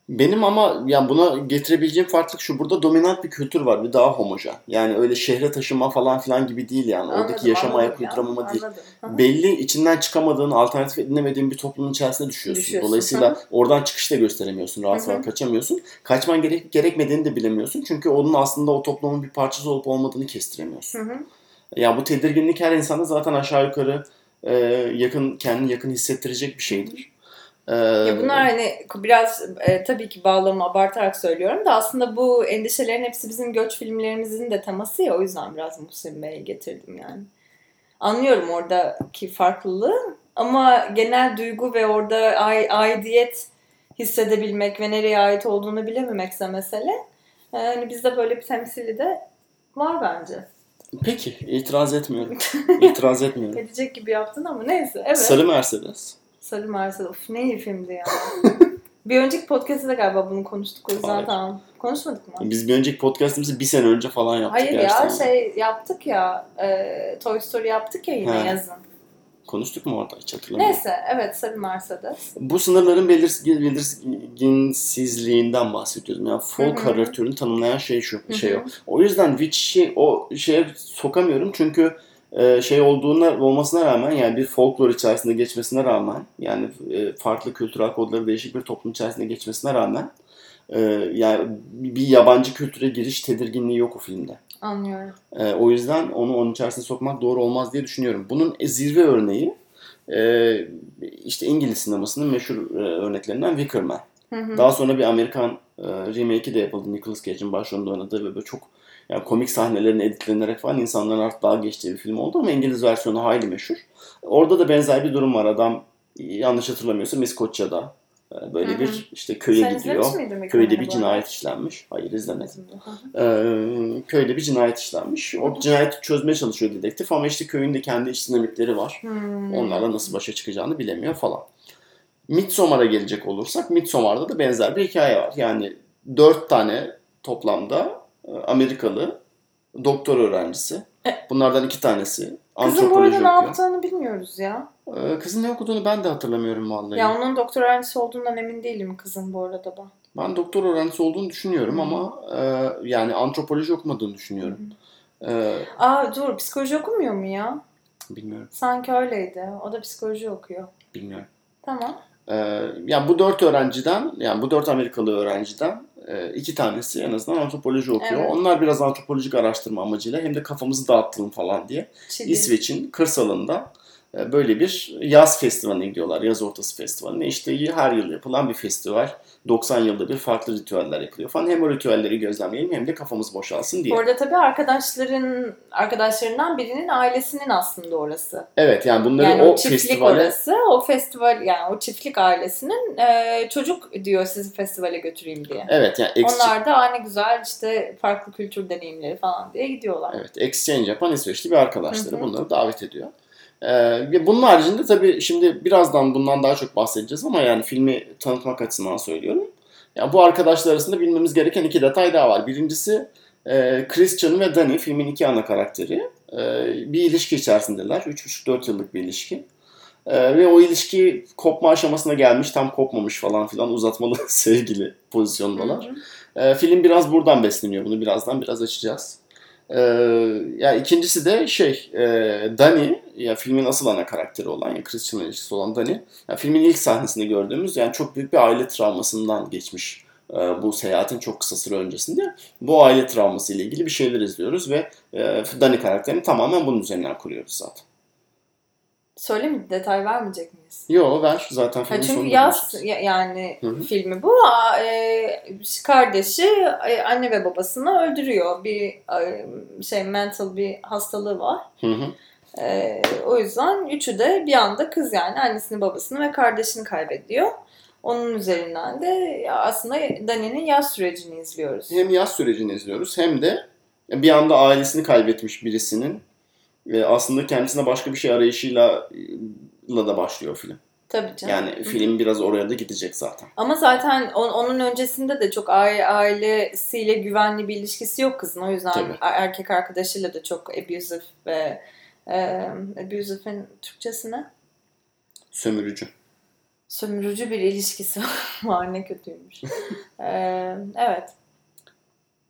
Speaker 2: Benim ama yani buna getirebileceğim farklılık şu. Burada dominant bir kültür var. Bir daha homojen. Yani öyle şehre taşınma falan filan gibi değil yani. Oradaki
Speaker 1: Anladım,
Speaker 2: yaşam
Speaker 1: anladım
Speaker 2: ayak
Speaker 1: ya,
Speaker 2: uyduramama değil.
Speaker 1: anladım. Hı hı.
Speaker 2: Belli içinden çıkamadığın, alternatif edinemediğin bir toplumun içerisine düşüyorsun.
Speaker 1: Düşüyorsun,
Speaker 2: Dolayısıyla
Speaker 1: hı hı.
Speaker 2: oradan çıkış da gösteremiyorsun. Rahat rahat kaçamıyorsun. Kaçman gerek gerekmediğini de bilemiyorsun. Çünkü onun aslında o toplumun bir parçası olup olmadığını kestiremiyorsun.
Speaker 1: Hı hı.
Speaker 2: Ya bu tedirginlik her insanda zaten aşağı yukarı e, yakın kendini yakın hissettirecek bir şeydir. E,
Speaker 1: Ya bunlar hani biraz e, tabii ki bağlamı abartarak söylüyorum da aslında bu endişelerin hepsi bizim göç filmlerimizin de teması ya o yüzden biraz Muhsin Bey'e getirdim yani. Anlıyorum oradaki farklılığı ama genel duygu ve orada ai- aidiyet hissedebilmek ve nereye ait olduğunu bilememekse mesele. E, Hani bizde böyle bir temsili de var bence.
Speaker 2: Peki itiraz etmiyorum. İtiraz etmiyorum.
Speaker 1: Edecek gibi yaptın ama neyse. Evet.
Speaker 2: Sarı Mercedes.
Speaker 1: Sarı Mercedes. Of ne iyi filmdi ya. bir önceki podcast'te de galiba bunu konuştuk o yüzden
Speaker 2: Hayır.
Speaker 1: tamam. Konuşmadık mı?
Speaker 2: Biz bir önceki podcastımızı bir sene önce falan yaptık
Speaker 1: Hayır ya
Speaker 2: gerçekten.
Speaker 1: şey yaptık ya e, Toy Story yaptık ya yine
Speaker 2: He.
Speaker 1: yazın.
Speaker 2: Konuştuk mu orada hiç hatırlamıyorum.
Speaker 1: Neyse evet Sarı Mercedes.
Speaker 2: Bu sınırların belirgin- belirginsizliğinden bahsediyorum. Yani folk
Speaker 1: Hı hı.
Speaker 2: horror türünü tanımlayan şey şu
Speaker 1: Hı
Speaker 2: şey
Speaker 1: hı.
Speaker 2: o. O yüzden Witch'i o şeye sokamıyorum çünkü e, şey olduğuna olmasına rağmen yani bir folklor içerisinde geçmesine rağmen yani e, farklı kültürel kodları değişik bir toplum içerisinde geçmesine rağmen e, yani bir yabancı kültüre giriş tedirginliği yok o filmde.
Speaker 1: Anlıyorum.
Speaker 2: E, o yüzden onu onun içerisine sokmak doğru olmaz diye düşünüyorum. Bunun zirve örneği e, işte İngiliz sinemasının meşhur e, örneklerinden Wicker Man.
Speaker 1: Hı hı.
Speaker 2: Daha sonra bir Amerikan e, remake'i de yapıldı. Nicolas Cage'in başrolünde oynadığı ve böyle çok yani komik sahnelerin editlenerek falan insanların artık daha geçtiği bir film oldu ama İngiliz versiyonu hayli meşhur. Orada da benzer bir durum var. Adam yanlış hatırlamıyorsam İskoçya'da e, böyle
Speaker 1: Hı hı.
Speaker 2: bir işte köye
Speaker 1: Sen
Speaker 2: gidiyor. Köyde bir
Speaker 1: arada?
Speaker 2: cinayet işlenmiş. Hayır izlemedim.
Speaker 1: Hı hı.
Speaker 2: Ee, köyde bir cinayet işlenmiş. O cinayeti çözmeye çalışıyor dedektif ama işte köyün de kendi iç dinamikleri var. Onlarla nasıl başa çıkacağını bilemiyor falan. Midsommar'a gelecek olursak Midsommar'da da benzer bir hikaye var. Yani dört tane toplamda Amerikalı doktor öğrencisi.
Speaker 1: E,
Speaker 2: Bunlardan iki tanesi
Speaker 1: Kızın bu arada ne yaptığını bilmiyoruz ya.
Speaker 2: Ee, Kızın ne okuduğunu ben de hatırlamıyorum vallahi.
Speaker 1: Ya onun doktor öğrencisi olduğundan emin değilim kızın bu arada ben.
Speaker 2: Ben doktor öğrencisi olduğunu düşünüyorum ama e, yani antropoloji okumadığını düşünüyorum. Ee,
Speaker 1: Aa dur psikoloji okumuyor mu ya?
Speaker 2: bilmiyorum,
Speaker 1: Sanki öyleydi. O da psikoloji okuyor.
Speaker 2: bilmiyorum.
Speaker 1: Tamam.
Speaker 2: Ee, yani bu dört öğrenciden, yani bu dört Amerikalı öğrenciden iki tanesi en azından antropoloji okuyor.
Speaker 1: Evet.
Speaker 2: Onlar biraz antropolojik araştırma amacıyla hem de kafamızı dağıttıralım falan diye
Speaker 1: Çili.
Speaker 2: İsveç'in kırsalında böyle bir yaz festivaline gidiyorlar. Yaz ortası festivaline. İşte her yıl yapılan bir festival. 90 yılda bir farklı ritüeller yapılıyor falan. Hem o ritüelleri gözlemleyelim hem de kafamız boşalsın diye.
Speaker 1: Orada tabii arkadaşların arkadaşlarından birinin ailesinin aslında orası.
Speaker 2: Evet yani bunları
Speaker 1: Yani
Speaker 2: o,
Speaker 1: o, çiftlik
Speaker 2: festivale
Speaker 1: orası. O festival yani o çiftlik ailesinin e, çocuk diyor sizi festivale götüreyim diye.
Speaker 2: Evet yani ex-
Speaker 1: Onlar da aynı güzel işte farklı kültür deneyimleri falan diye gidiyorlar.
Speaker 2: Evet, exchange yapan İsveçli bir arkadaşları
Speaker 1: Hı hı.
Speaker 2: bunları davet ediyor. Ee, bunun haricinde tabii şimdi birazdan bundan daha çok bahsedeceğiz ama yani filmi tanıtmak açısından söylüyorum. Ya bu arkadaşlar arasında bilmemiz gereken iki detay daha var. Birincisi e, Christian ve Danny filmin iki ana karakteri. E, bir ilişki içerisindeler. 3,5-4 yıllık bir ilişki. E, ve o ilişki kopma aşamasına gelmiş, tam kopmamış falan filan uzatmalı sevgili pozisyondalar.
Speaker 1: Hı hı.
Speaker 2: E, film biraz buradan besleniyor. Bunu birazdan biraz açacağız. E, ya ikincisi de şey, e, Danny, ya filmin asıl ana karakteri olan, ya Christian ilişkisi olan Danny, ya filmin ilk sahnesinde gördüğümüz yani çok büyük bir aile travmasından geçmiş e, bu seyahatin çok kısa süre öncesinde. Bu aile travması ile ilgili bir şeyler izliyoruz ve e, Danny karakterini tamamen bunun üzerinden kuruyoruz zaten.
Speaker 1: Söyle mi detay vermeyecek miyiz?
Speaker 2: Yo ver zaten
Speaker 1: Ha,
Speaker 2: filmin
Speaker 1: çünkü
Speaker 2: sonunda
Speaker 1: yaz ya- yani
Speaker 2: Hı hı.
Speaker 1: filmi bu. E, kardeşi e, anne ve babasını öldürüyor. Bir e, şey mental bir hastalığı var.
Speaker 2: Hı hı.
Speaker 1: E, o yüzden üçü de bir anda kız yani annesini babasını ve kardeşini kaybediyor. Onun üzerinden de aslında Dani'nin yaz sürecini izliyoruz.
Speaker 2: Hem yaz sürecini izliyoruz hem de bir anda ailesini kaybetmiş birisinin ve aslında kendisine başka bir şey arayışıyla la da başlıyor film.
Speaker 1: Tabii canım.
Speaker 2: Yani film biraz oraya da gidecek zaten.
Speaker 1: Ama zaten on- onun öncesinde de çok aile, ailesiyle güvenli bir ilişkisi yok kızın. O yüzden
Speaker 2: Tabii.
Speaker 1: er- erkek arkadaşıyla da çok abusive ve e, abusive'in Türkçesi ne?
Speaker 2: Sömürücü.
Speaker 1: sömürücü bir ilişkisi var ne kötüymüş. Ee, evet.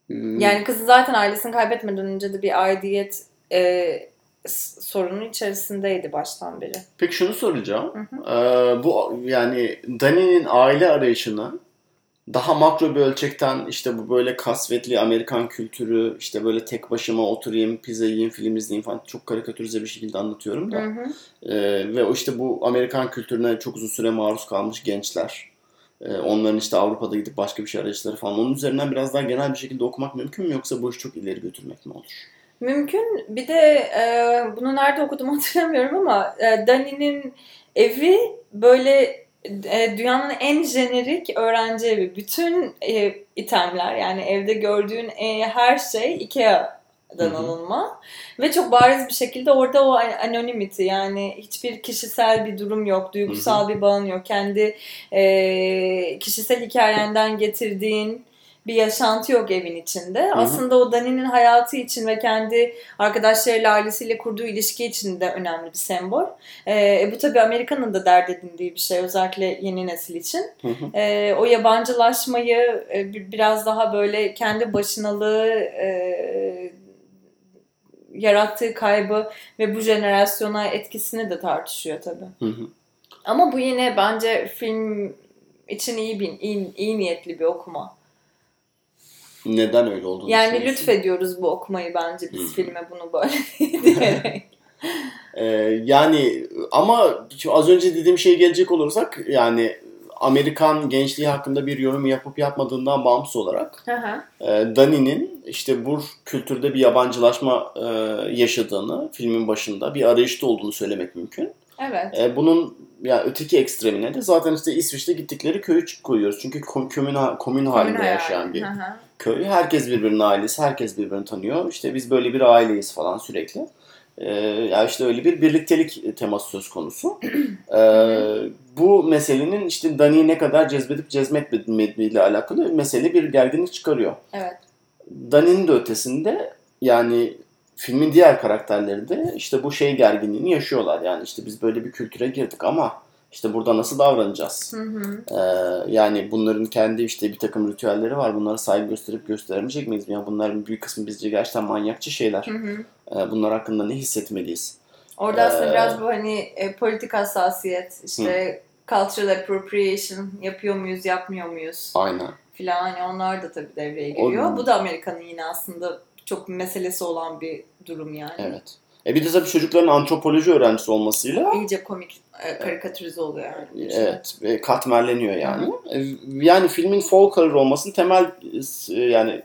Speaker 2: Hmm,
Speaker 1: Yani kızı zaten ailesini kaybetmeden önce de bir aidiyet e, s- sorunu içerisindeydi baştan beri.
Speaker 2: Peki şunu soracağım.
Speaker 1: Hı
Speaker 2: Ee, bu yani Dani'nin aile arayışını daha makro bir ölçekten işte bu böyle kasvetli Amerikan kültürü işte böyle tek başıma oturayım pizza yiyeyim film izleyeyim falan çok karikatürize bir şekilde anlatıyorum da.
Speaker 1: Hı hı.
Speaker 2: Ee, ve o işte bu Amerikan kültürüne çok uzun süre maruz kalmış gençler. Ee, onların işte Avrupa'da gidip başka bir şey arayışları falan. Onun üzerinden biraz daha genel bir şekilde okumak mümkün mü yoksa bu işi çok ileri götürmek mi olur?
Speaker 1: Mümkün. Bir de e, bunu nerede okudum hatırlamıyorum ama e, Dani'nin evi böyle e, dünyanın en jenerik öğrenci evi. Bütün e, itemler yani evde gördüğün e, her şey Ikea'dan
Speaker 2: Hı hı.
Speaker 1: alınma. Ve çok bariz bir şekilde orada o anonymity yani hiçbir kişisel bir durum yok, duygusal bir bağın yok. Kendi e, kişisel hikayenden getirdiğin bir yaşantı yok evin içinde. Aslında o Dani'nin hayatı için ve kendi arkadaşlarıyla, ailesiyle kurduğu ilişki için de önemli bir sembol. E, bu tabii Amerika'nın da dert edindiği bir şey özellikle yeni nesil için.
Speaker 2: Hı hı.
Speaker 1: E, o yabancılaşmayı e, bir- biraz daha böyle kendi başınalığı e, yarattığı kaybı ve bu jenerasyona etkisini de tartışıyor tabii.
Speaker 2: Hı hı.
Speaker 1: Ama bu yine bence film için iyi bir iyi, iyi niyetli bir okuma.
Speaker 2: Neden öyle olduğunu
Speaker 1: Yani lütfediyoruz bu okumayı bence biz
Speaker 2: Hı.
Speaker 1: filme bunu böyle diyerek.
Speaker 2: Ee, yani ama az önce dediğim şeye gelecek olursak yani Amerikan gençliği hakkında bir yorum yapıp yapmadığından bağımsız olarak e, Dani'nin işte bu kültürde bir yabancılaşma e, yaşadığını filmin başında bir arayışta olduğunu söylemek mümkün.
Speaker 1: evet.
Speaker 2: E, bunun yani öteki ekstremine de zaten işte İsviçre gittikleri köyü koyuyoruz. Çünkü kom- komün, komün halinde yaşayan bir
Speaker 1: hı.
Speaker 2: Köy. Herkes birbirinin ailesi, herkes birbirini tanıyor. İşte biz böyle bir aileyiz falan sürekli. Ee, ya işte öyle bir birliktelik teması söz konusu. Ee, bu meselenin işte Dani'yi ne kadar cezbedip cezmetmediğiyle alakalı mesele bir gerginlik çıkarıyor.
Speaker 1: Evet.
Speaker 2: Dani'nin de ötesinde yani filmin diğer karakterleri de işte bu şey gerginliğini yaşıyorlar. Yani işte biz böyle bir kültüre girdik ama işte burada nasıl davranacağız?
Speaker 1: Hı hı.
Speaker 2: Ee, yani bunların kendi işte bir takım ritüelleri var. Bunlara saygı gösterip gösteremeyecek miyiz? Yani bunların büyük kısmı bizce gerçekten manyakçı şeyler.
Speaker 1: Hı hı.
Speaker 2: Ee, bunlar hakkında ne hissetmeliyiz?
Speaker 1: Orada aslında
Speaker 2: Ee,
Speaker 1: biraz bu hani e, politik hassasiyet, işte cultural appropriation yapıyor muyuz, yapmıyor muyuz
Speaker 2: Aynen.
Speaker 1: filan hani onlar da tabii devreye giriyor.
Speaker 2: O-
Speaker 1: Bu da Amerika'nın yine aslında çok meselesi olan bir durum yani.
Speaker 2: Evet. E bir de tabii çocukların antropoloji öğrencisi olmasıyla
Speaker 1: İyice komik karikatürize oluyor yani.
Speaker 2: evet ve katmerleniyor yani. E, Yani filmin folklore olmasının temel e, yani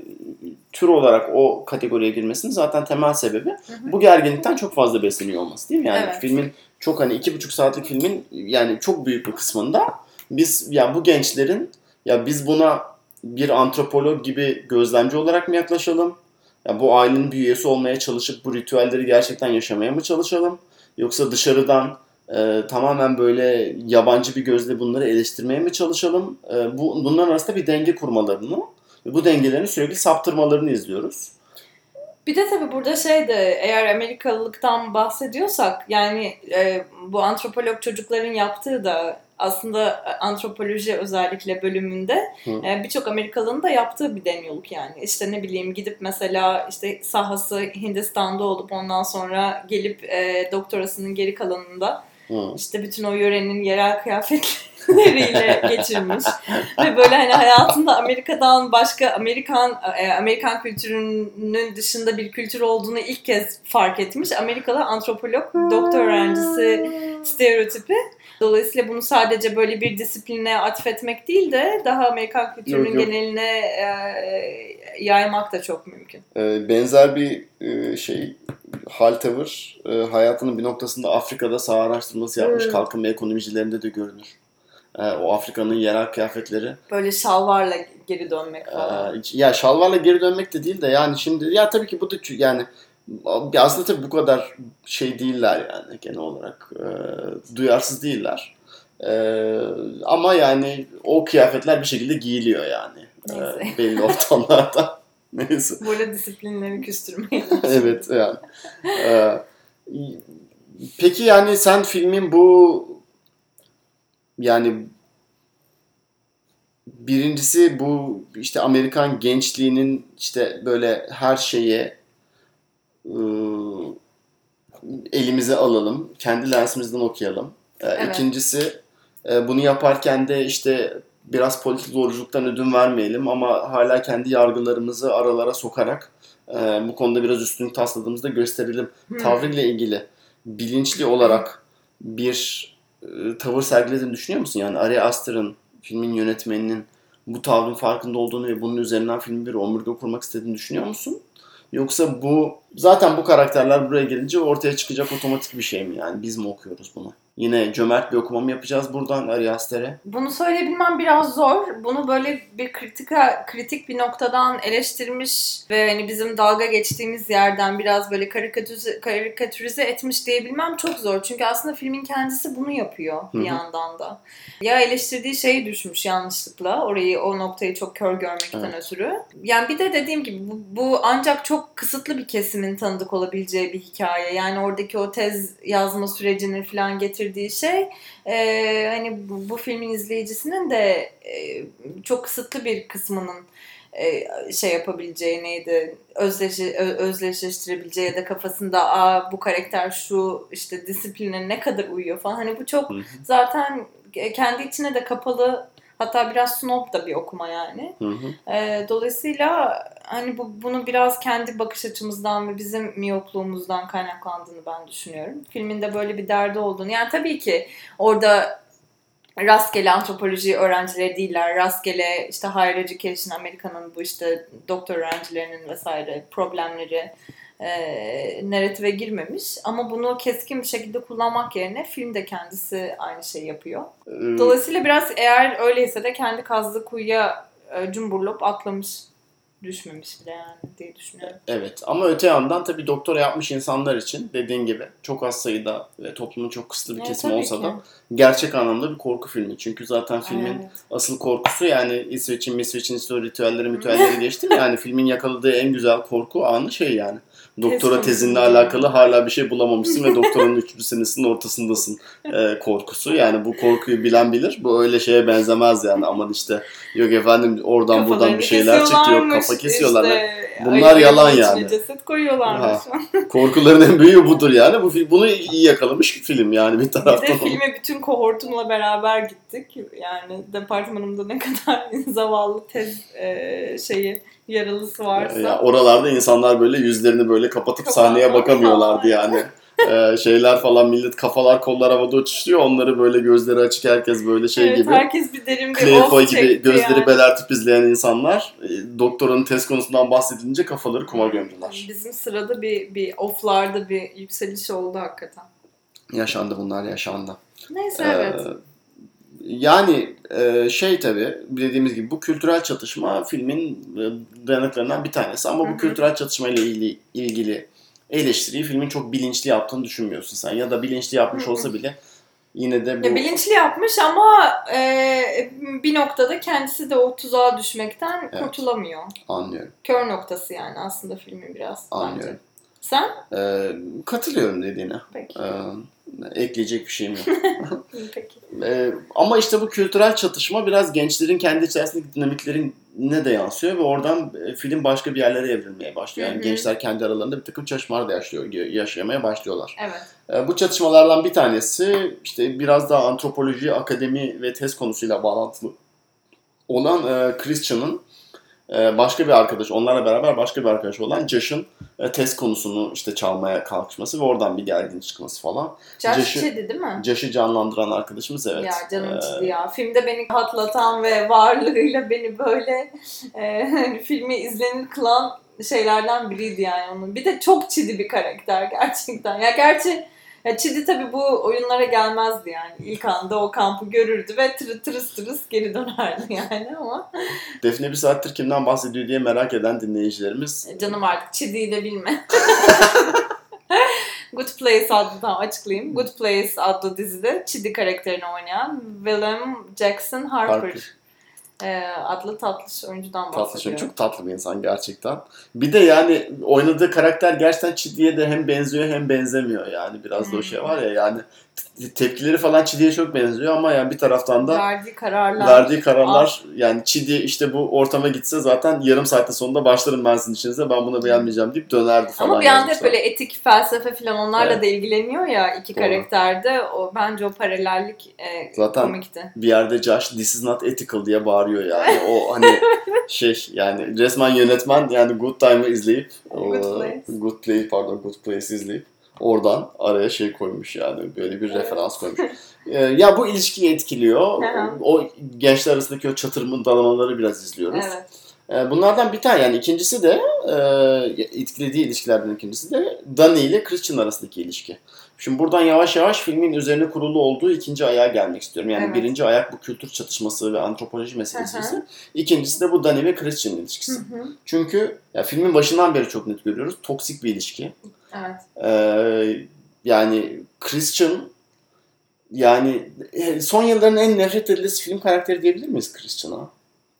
Speaker 2: tür olarak o kategoriye girmesinin zaten temel sebebi
Speaker 1: hı.
Speaker 2: bu gerginlikten çok fazla besleniyor olması değil mi? Yani
Speaker 1: Evet.
Speaker 2: filmin çok hani iki buçuk saatlik filmin yani çok büyük bir kısmında biz ya bu gençlerin ya biz buna bir antropolog gibi gözlemci olarak mı yaklaşalım? Ya bu ailenin bir üyesi olmaya çalışıp bu ritüelleri gerçekten yaşamaya mı çalışalım? Yoksa dışarıdan e, tamamen böyle yabancı bir gözle bunları eleştirmeye mi çalışalım? E, bu bunların arasında bir denge kurmalarını ve bu dengelerini sürekli saptırmalarını izliyoruz.
Speaker 1: Bir de tabii burada şey de eğer Amerikalılıktan bahsediyorsak yani e, bu antropolog çocukların yaptığı da aslında antropoloji özellikle bölümünde e, birçok Amerikalının da yaptığı bir deniyorluk yani. İşte ne bileyim gidip mesela işte sahası Hindistan'da olup ondan sonra gelip e, doktorasının geri kalanında
Speaker 2: Hı.
Speaker 1: işte bütün o yörenin yerel kıyafetleriyle geçirmiş. Ve böyle hani hayatında Amerika'dan başka Amerikan e, Amerikan kültürünün dışında bir kültür olduğunu ilk kez fark etmiş. Amerikalı antropolog, doktor öğrencisi stereotipi. Dolayısıyla bunu sadece böyle bir disipline atfetmek değil de daha Amerikan kültürünün
Speaker 2: Yok, yok.
Speaker 1: geneline e, yaymak da çok mümkün.
Speaker 2: Ee, benzer bir e, şey hal tavır e, hayatının bir noktasında Afrika'da saha araştırması yapmış
Speaker 1: Hmm.
Speaker 2: kalkınma ekonomicilerinde de görünür. E, o Afrika'nın yerel kıyafetleri.
Speaker 1: Böyle şalvarla geri dönmek falan.
Speaker 2: Ya şalvarla geri dönmek de değil de yani şimdi ya tabii ki bu da yani aslında tabii bu kadar şey değiller yani genel olarak duyarsız değiller. E, ama yani o kıyafetler bir şekilde giyiliyor yani e,
Speaker 1: Neyse.
Speaker 2: belli ortamlarda. Neyse.
Speaker 1: Böyle disiplinleri küstürmeyin.
Speaker 2: evet yani. Ee, peki yani sen filmin bu yani birincisi bu işte Amerikan gençliğinin işte böyle her şeye ıı, elimize alalım, kendi lensimizden okuyalım. Ee,
Speaker 1: Evet.
Speaker 2: İkincisi e, bunu yaparken de işte biraz politik doğruculuktan ödün vermeyelim ama hala kendi yargılarımızı aralara sokarak e, bu konuda biraz üstünlük tasladığımızda gösterelim.
Speaker 1: Hmm.
Speaker 2: Tavrıyla ilgili bilinçli olarak bir e, tavır sergilediğini düşünüyor musun? Yani Ari Aster'ın filmin yönetmeninin bu tavrın farkında olduğunu ve bunun üzerinden filmin bir omurga kurmak istediğini düşünüyor musun? Yoksa bu zaten bu karakterler buraya gelince ortaya çıkacak otomatik bir şey mi yani biz mi okuyoruz bunu? Yine cömert bir okuma mı yapacağız buradan Ari Aster'e?
Speaker 1: Bunu söyleyebilmem biraz zor. Bunu böyle bir kritika, kritik bir noktadan eleştirmiş ve hani bizim dalga geçtiğimiz yerden biraz böyle karikatürize, karikatürize etmiş diyebilmem çok zor. Çünkü aslında filmin kendisi bunu yapıyor bir
Speaker 2: hı.
Speaker 1: yandan da. Ya eleştirdiği şeyi düşmüş yanlışlıkla. Orayı, o noktayı çok kör görmekten
Speaker 2: Evet.
Speaker 1: ötürü. Yani bir de dediğim gibi bu, bu ancak çok kısıtlı bir kesimin tanıdık olabileceği bir hikaye. Yani oradaki o tez yazma sürecini falan getirdiği şey e, hani bu, bu filmin izleyicisinin de e, çok kısıtlı bir kısmının e, şey yapabileceği neydi özdeşi, özdeşleştirebileceği ya da kafasında Aa, bu karakter şu işte disipline ne kadar uyuyor? falan. Hani bu çok zaten kendi içine de kapalı hatta biraz snob da bir okuma yani.
Speaker 2: Hı hı.
Speaker 1: Ee, dolayısıyla hani bu bunu biraz kendi bakış açımızdan ve bizim miyopluğumuzdan kaynaklandığını ben düşünüyorum. Filminde böyle bir derdi olduğunu. Yani tabii ki orada rastgele antropoloji öğrencileri değiller. Rastgele işte higher education Amerika'nın bu işte doktor öğrencilerinin vesaire problemleri e, narratife girmemiş. Ama bunu keskin bir şekilde kullanmak yerine film de kendisi aynı şeyi yapıyor.
Speaker 2: Ee,
Speaker 1: Dolayısıyla biraz eğer öyleyse de kendi kazdığı kuyuya e, cumburlop atlamış. Düşmemiş bile yani diye düşünüyorum.
Speaker 2: Evet ama öte yandan tabii doktora yapmış insanlar için dediğin gibi çok az sayıda ve toplumun çok kısıtlı bir
Speaker 1: Evet,
Speaker 2: kesimi olsa
Speaker 1: ki.
Speaker 2: da gerçek anlamda bir korku filmi. Çünkü zaten filmin
Speaker 1: Evet.
Speaker 2: asıl korkusu yani İsveç'in, İsveç'in işte ritüelleri mitüelleri geçtim yani filmin yakaladığı en güzel korku anı şey yani. Doktora
Speaker 1: Tez
Speaker 2: tezinle alakalı hala bir şey bulamamışsın ve doktoranın üçüncü senesinin ortasındasın e, korkusu. Yani bu korkuyu bilen bilir. Bu öyle şeye benzemez yani. Aman işte yok efendim oradan buradan bir şeyler çıktı yok kafa kesiyorlar.
Speaker 1: işte
Speaker 2: Bunlar yalan yani.
Speaker 1: ceset koyuyorlarmış.
Speaker 2: Korkuların en büyüğü budur yani. Bu bunu iyi yakalamış bir film yani bir
Speaker 1: Bir
Speaker 2: taraftan.
Speaker 1: de filme bütün kohortumla beraber gittik. Yani departmanımda ne kadar zavallı tez e, şeyi yaralısı varsa.
Speaker 2: Ya oralarda insanlar böyle yüzlerini böyle kapatıp sahneye bakamıyorlardı yani. Ee, şeyler falan millet kafalar kollar havada uçuşuyor. Onları böyle gözleri açık herkes böyle şey
Speaker 1: evet,
Speaker 2: gibi.
Speaker 1: herkes bir derin bir of
Speaker 2: gibi gözleri
Speaker 1: yani.
Speaker 2: belertip izleyen insanlar e, doktorun test konusundan bahsedilince kafaları kuma gömdüler.
Speaker 1: Bizim sırada bir, bir offlarda bir yükseliş oldu hakikaten.
Speaker 2: Yaşandı bunlar yaşandı.
Speaker 1: Neyse
Speaker 2: Ee,
Speaker 1: evet.
Speaker 2: Yani e, şey tabi dediğimiz gibi bu kültürel çatışma filmin e, dayanıklarından bir tanesi ama bu kültürel çatışma ile ilgili, ilgili eleştiriyi filmin çok bilinçli yaptığını düşünmüyorsun sen ya da bilinçli yapmış olsa bile yine de bu
Speaker 1: Ya bilinçli yapmış ama e, bir noktada kendisi de o tuzağa düşmekten
Speaker 2: Evet.
Speaker 1: kurtulamıyor.
Speaker 2: anlıyorum
Speaker 1: Kör noktası yani aslında filmin biraz bence.
Speaker 2: anlıyorum.
Speaker 1: Sen?
Speaker 2: Ee, katılıyorum dediğine.
Speaker 1: Peki.
Speaker 2: Ee, ekleyecek bir şeyim yok.
Speaker 1: Peki.
Speaker 2: Ee, ama işte bu kültürel çatışma biraz gençlerin kendi içerisindeki dinamiklerine de yansıyor ve oradan e, film başka bir yerlere evrilmeye başlıyor. Yani
Speaker 1: Hı hı.
Speaker 2: gençler kendi aralarında bir takım çatışmalar da yaşıyor, yaşamaya başlıyorlar.
Speaker 1: Evet.
Speaker 2: Ee, bu çatışmalardan bir tanesi işte biraz daha antropoloji, akademi ve tez konusuyla bağlantılı olan e, Christian'ın e, başka bir arkadaş, onlarla beraber başka bir arkadaş olan Josh'ın e, tez konusunu işte çalmaya kalkışması ve oradan bir gergin çıkması falan.
Speaker 1: Josh
Speaker 2: Josh'u-
Speaker 1: Chidi değil mi?
Speaker 2: Josh'ı canlandıran arkadaşımız evet.
Speaker 1: Ya canım
Speaker 2: Ee,
Speaker 1: ya. Filmde beni rahatlatan ve varlığıyla beni böyle e, filmi izlenir kılan şeylerden biriydi yani onun. Bir de çok çidi bir karakter gerçekten. Ya gerçi ya Çidi tabii bu oyunlara gelmezdi yani. İlk anda o kampı görürdü ve tırı tırıs tırıs geri dönerdi yani ama
Speaker 2: Defne bir saattir kimden bahsediyor diye merak eden dinleyicilerimiz
Speaker 1: e, canım artık Çidi'yi de bilme. Good Place adlı tam açıklayayım. Good Place adlı dizide Chidi karakterini oynayan Willem Jackson Harper.
Speaker 2: Harper.
Speaker 1: E, adlı tatlış oyuncudan bahsediyorum.
Speaker 2: Çok tatlı bir insan gerçekten. Bir de yani oynadığı karakter gerçekten Chidi'ye de hem benziyor hem benzemiyor yani. Biraz da o şey var ya yani tepkileri falan Chidi'ye çok benziyor ama yani bir taraftan da
Speaker 1: verdiği kararlar.
Speaker 2: verdiği kararlar yani Chidi işte bu ortama gitse zaten yarım saatte sonunda başlarım ben sizin işinize ben bunu beğenmeyeceğim deyip dönerdi falan.
Speaker 1: Ama bir anda hep böyle etik felsefe falan onlarla
Speaker 2: Evet.
Speaker 1: da ilgileniyor ya iki
Speaker 2: Doğru.
Speaker 1: karakterde. O bence o paralellik e,
Speaker 2: Zaten
Speaker 1: komikti.
Speaker 2: bir yerde Josh this is not ethical diye bağırıyor yani. O hani şey yani resmen yönetmen yani Good Time'ı izleyip
Speaker 1: Good
Speaker 2: o,
Speaker 1: Place.
Speaker 2: Good Play pardon Good Place izleyip oradan araya şey koymuş yani böyle bir referans koymuş. Ee, ya bu ilişkiyi etkiliyor. O gençler arasındaki o çatırma dalamaları biraz izliyoruz.
Speaker 1: Evet.
Speaker 2: Ee, Bunlardan bir tane yani ikincisi de e, etkilediği ilişkilerden ikincisi de Dani ile Christian arasındaki ilişki. Şimdi buradan yavaş yavaş filmin üzerine kurulu olduğu ikinci ayağa gelmek istiyorum. Yani
Speaker 1: Evet.
Speaker 2: birinci ayak bu kültür çatışması ve antropoloji meselesi
Speaker 1: Hı hı.
Speaker 2: ise İkincisi de bu Dani ve Christian ilişkisi.
Speaker 1: hı.
Speaker 2: Çünkü ya filmin başından beri çok net görüyoruz. Toksik bir ilişki.
Speaker 1: Evet.
Speaker 2: Ee, yani Christian yani e, son yılların en nefret edilesi film karakteri diyebilir miyiz Christian'a?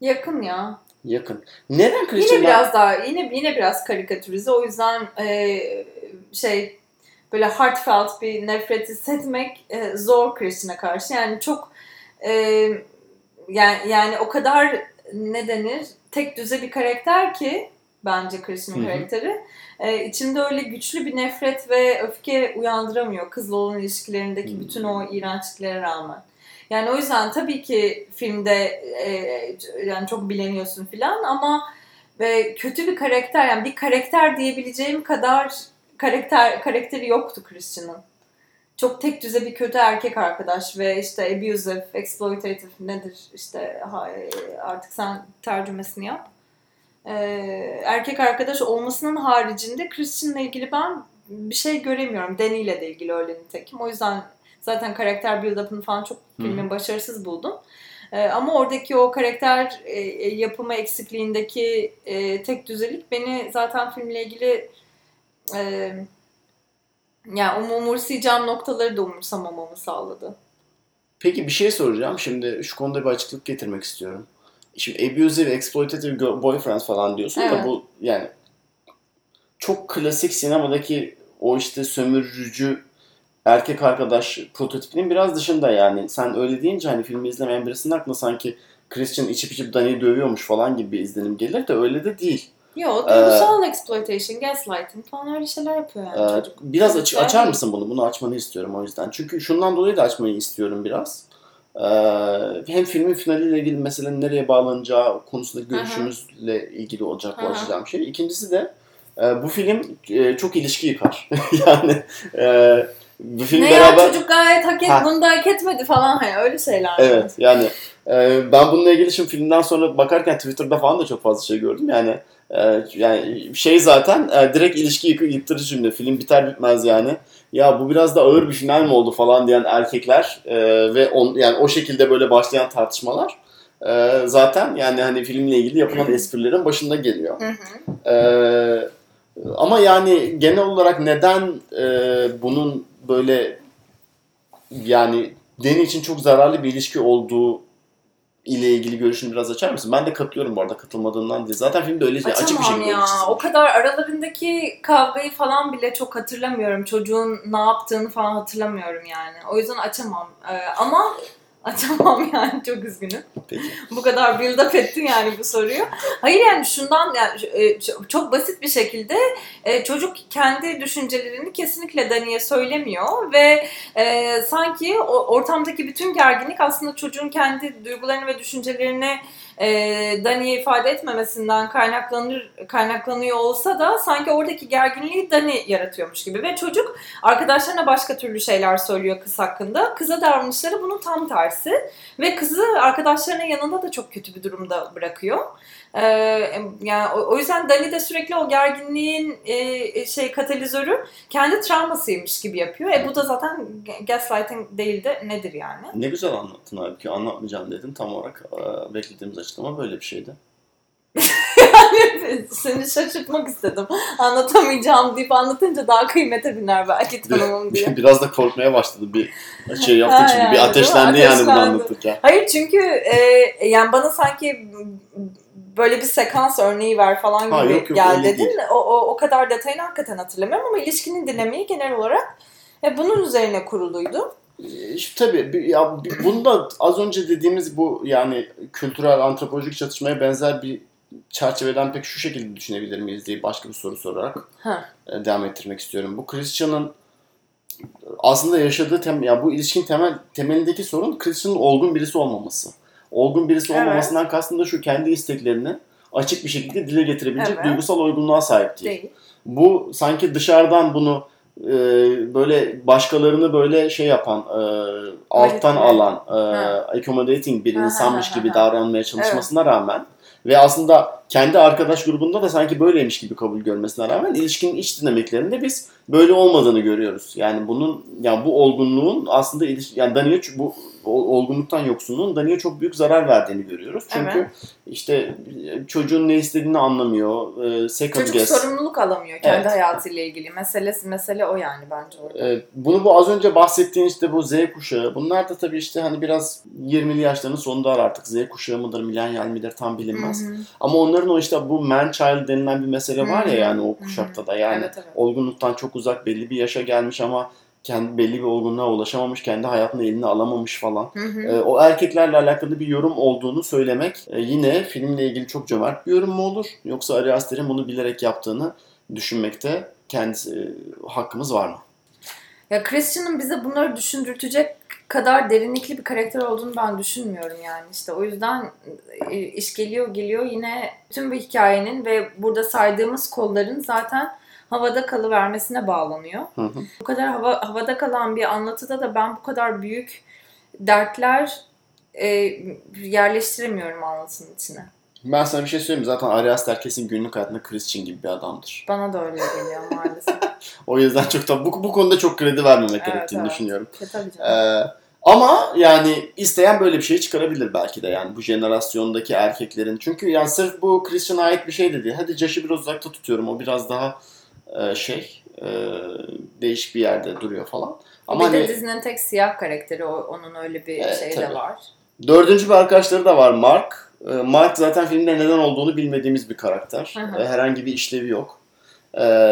Speaker 1: Yakın ya.
Speaker 2: Yakın. Neden
Speaker 1: Yine
Speaker 2: Christian'dan?
Speaker 1: biraz daha yine yine biraz karikatürize. O yüzden e, şey böyle heartfelt bir nefret hissetmek e, zor Christian'a karşı. Yani çok e, yani yani o kadar ne denir tek düze bir karakter ki bence
Speaker 2: hı.
Speaker 1: karakteri. E, içimde öyle güçlü bir nefret ve öfke uyandıramıyor kızla olan ilişkilerindeki
Speaker 2: Hı.
Speaker 1: bütün o iğrençliklere rağmen. Yani o yüzden tabii ki filmde e, yani çok bileniyorsun filan ama ve kötü bir karakter yani bir karakter diyebileceğim kadar karakter karakteri yoktu Christian'ın. Çok tek düze bir kötü erkek arkadaş ve işte abusive, exploitative nedir işte ha- artık sen tercümesini yap. Ee, erkek arkadaş olmasının haricinde Christian'la ilgili ben bir şey göremiyorum. Danny ile de ilgili öyle nitekim. O yüzden zaten karakter build-up'ını falan çok filmin başarısız buldum. Ee, ama oradaki o karakter e, e, yapımı eksikliğindeki e, tek düzelik beni zaten filmle ilgili e, yani um- umursayacağım noktaları da umursamamamı sağladı.
Speaker 2: Peki bir şey soracağım. Şimdi şu konuda bir açıklık getirmek istiyorum. Şimdi abusive, exploitative girl- boyfriend falan diyorsun da
Speaker 1: Evet.
Speaker 2: bu yani çok klasik sinemadaki o işte sömürücü erkek arkadaş prototipinin biraz dışında yani. Sen öyle deyince hani filmi izlemeyen birisinin aklına sanki Christian içip içip Dani'yi dövüyormuş falan gibi bir izlenim gelir de öyle de değil.
Speaker 1: Yo, duygusal exploitation, gaslighting falan öyle şeyler yapıyor yani
Speaker 2: Ee,
Speaker 1: çocuk.
Speaker 2: biraz
Speaker 1: değil.
Speaker 2: açar mısın bunu? Bunu açmanı istiyorum o yüzden. Çünkü şundan dolayı da açmayı istiyorum biraz. Ee, hem filmin finaliyle ilgili meselenin nereye bağlanacağı konusunda görüşümüzle ilgili olacak bu açacağım şey. İkincisi de e, bu film e, çok ilişki yıkar. yani e, bu film
Speaker 1: Ne
Speaker 2: beraber...
Speaker 1: ya çocuk gayet hak et,
Speaker 2: Ha.
Speaker 1: bunu da hak etmedi falan hani öyle şeyler.
Speaker 2: Evet yani e, ben bununla ilgili şimdi filmden sonra bakarken Twitter'da falan da çok fazla şey gördüm. Yani e, yani şey zaten e, direkt ilişki yıktırıcı cümle. Film biter bitmez yani. Ya bu biraz da ağır bir final mi oldu falan diyen erkekler e, ve on, yani o şekilde böyle başlayan tartışmalar e, zaten yani hani filmle ilgili yapılan esprilerin başında geliyor. Ee, ama yani genel olarak neden e, bunun böyle yani Deni için çok zararlı bir ilişki olduğu ile ilgili görüşünü biraz açar mısın? Ben de katılıyorum bu arada katılmadığından değil. Zaten filmde öyle açık bir
Speaker 1: Açamam
Speaker 2: şekilde
Speaker 1: ya. O kadar aralarındaki kavgayı falan bile çok hatırlamıyorum. Çocuğun ne yaptığını falan hatırlamıyorum yani. O yüzden açamam. Ee, ama açamam yani çok üzgünüm.
Speaker 2: Peki.
Speaker 1: bu kadar build up ettin yani bu soruyu. Hayır yani şundan yani e, çok basit bir şekilde e, çocuk kendi düşüncelerini kesinlikle Dani'ye söylemiyor ve e, sanki ortamdaki bütün gerginlik aslında çocuğun kendi duygularını ve düşüncelerini e, Dani'ye ifade etmemesinden kaynaklanır kaynaklanıyor olsa da sanki oradaki gerginliği Dani yaratıyormuş gibi ve çocuk arkadaşlarına başka türlü şeyler söylüyor kız hakkında. Kıza davranışları bunun tam tersi ve kızı arkadaşlarının yanında da çok kötü bir durumda bırakıyor. Ee, yani o, o yüzden Dani de sürekli o gerginliğin e, şey katalizörü kendi travmasıymış gibi yapıyor. E bu da zaten gaslighting değil de nedir yani?
Speaker 2: Ne güzel anlattın halbuki. Anlatmayacağım dedin. Tam olarak e, beklediğimiz açıklama böyle bir şeydi.
Speaker 1: yani seni şaşırtmak istedim. Anlatamayacağım deyip anlatınca daha kıymete biner belki tanımım diye.
Speaker 2: Biraz da korkmaya başladı. Bir şey yaptık şimdi.
Speaker 1: yani,
Speaker 2: bir ateşlendi yani bunu
Speaker 1: ateşlendi.
Speaker 2: anlatırken.
Speaker 1: Hayır çünkü e, yani bana sanki böyle bir sekans örneği ver falan gibi
Speaker 2: Ha, yok, yok,
Speaker 1: gel dedin.
Speaker 2: değil.
Speaker 1: O, o, o kadar detayını hakikaten hatırlamıyorum ama ilişkinin dinamiği genel olarak e, bunun üzerine kuruluydu.
Speaker 2: İşte tabii bir- ya bunda az önce dediğimiz bu yani kültürel antropolojik çatışmaya benzer bir çerçeveden pek şu şekilde düşünebilir miyiz diye başka bir soru sorarak
Speaker 1: Ha.
Speaker 2: e, devam ettirmek istiyorum. Bu Christian'ın aslında yaşadığı tem ya bu ilişkin temel temelindeki sorun Christian'ın olgun birisi olmaması. Olgun birisi
Speaker 1: Evet.
Speaker 2: olmamasından kastım da şu kendi isteklerini açık bir şekilde dile getirebilecek
Speaker 1: Evet.
Speaker 2: duygusal olgunluğa sahip değil.
Speaker 1: Değil.
Speaker 2: Bu sanki dışarıdan bunu e, böyle başkalarını böyle şey yapan, e, alttan
Speaker 1: Manipüle.
Speaker 2: alan, e,
Speaker 1: Ha.
Speaker 2: accommodating bir
Speaker 1: Ha,
Speaker 2: insanmış
Speaker 1: ha,
Speaker 2: gibi
Speaker 1: ha.
Speaker 2: davranmaya çalışmasına rağmen ve aslında kendi arkadaş grubunda da sanki böyleymiş gibi kabul görmesine rağmen ilişkinin iç dinamiklerinde biz böyle olmadığını görüyoruz. Yani bunun yani bu olgunluğun aslında iliş, yani Dani'ye ç- bu olgunluktan yoksunluğun Dani'ye çok büyük zarar verdiğini görüyoruz. Çünkü
Speaker 1: Evet.
Speaker 2: işte çocuğun ne istediğini anlamıyor. E, second
Speaker 1: Çocuk
Speaker 2: guess.
Speaker 1: sorumluluk alamıyor kendi
Speaker 2: Evet.
Speaker 1: hayatıyla ilgili. Meselesi mesele o yani bence orada.
Speaker 2: Ee, Bunu bu az önce bahsettiğin işte bu Z kuşağı. Bunlar da tabii işte hani biraz 20'li yaşlarının sonunda artık Z kuşağı mıdır, milenyal midir tam bilinmez.
Speaker 1: Hı hı.
Speaker 2: Ama onların o işte bu man child denilen bir mesele var ya yani o kuşakta da yani
Speaker 1: Evet, evet.
Speaker 2: olgunluktan çok uzak belli bir yaşa gelmiş ama kendi belli bir olgunluğa ulaşamamış, kendi hayatını eline alamamış falan.
Speaker 1: Hı hı.
Speaker 2: Ee, o erkeklerle alakalı bir yorum olduğunu söylemek e, yine filmle ilgili çok cömert bir yorum mu olur? Yoksa Ari Aster'in bunu bilerek yaptığını düşünmekte kendisi e, hakkımız var mı?
Speaker 1: Ya Christian'ın bize bunları düşündürtecek kadar derinlikli bir karakter olduğunu ben düşünmüyorum yani işte o yüzden e, iş geliyor geliyor yine tüm bu hikayenin ve burada saydığımız kolların zaten havada kalıvermesine bağlanıyor.
Speaker 2: Hı hı.
Speaker 1: Bu kadar hava, havada kalan bir anlatıda da ben bu kadar büyük dertler e, yerleştiremiyorum anlatının içine.
Speaker 2: Ben sana bir şey söyleyeyim? Zaten Ari Aster kesin günlük hayatında Christian gibi bir adamdır.
Speaker 1: Bana da öyle geliyor maalesef.
Speaker 2: O yüzden çok da bu, bu konuda çok kredi vermemek
Speaker 1: Evet,
Speaker 2: gerektiğini
Speaker 1: evet.
Speaker 2: düşünüyorum.
Speaker 1: E, tabii canım.
Speaker 2: Ee, ama yani isteyen böyle bir şey çıkarabilir belki de yani bu jenerasyondaki erkeklerin. Çünkü yani sırf bu Christian'a ait bir şey de değil. Hadi Josh'ı biraz uzakta tutuyorum. O biraz daha e, şey e, değişik bir yerde duruyor falan. Ama
Speaker 1: bir de
Speaker 2: hani
Speaker 1: dizinin tek siyah karakteri o- onun öyle bir
Speaker 2: Evet,
Speaker 1: şeyi de var.
Speaker 2: dördüncü bir arkadaşları da var Mark. Ee, Mark zaten filmde neden olduğunu bilmediğimiz bir karakter.
Speaker 1: Hı hı.
Speaker 2: Ee, Herhangi bir işlevi yok.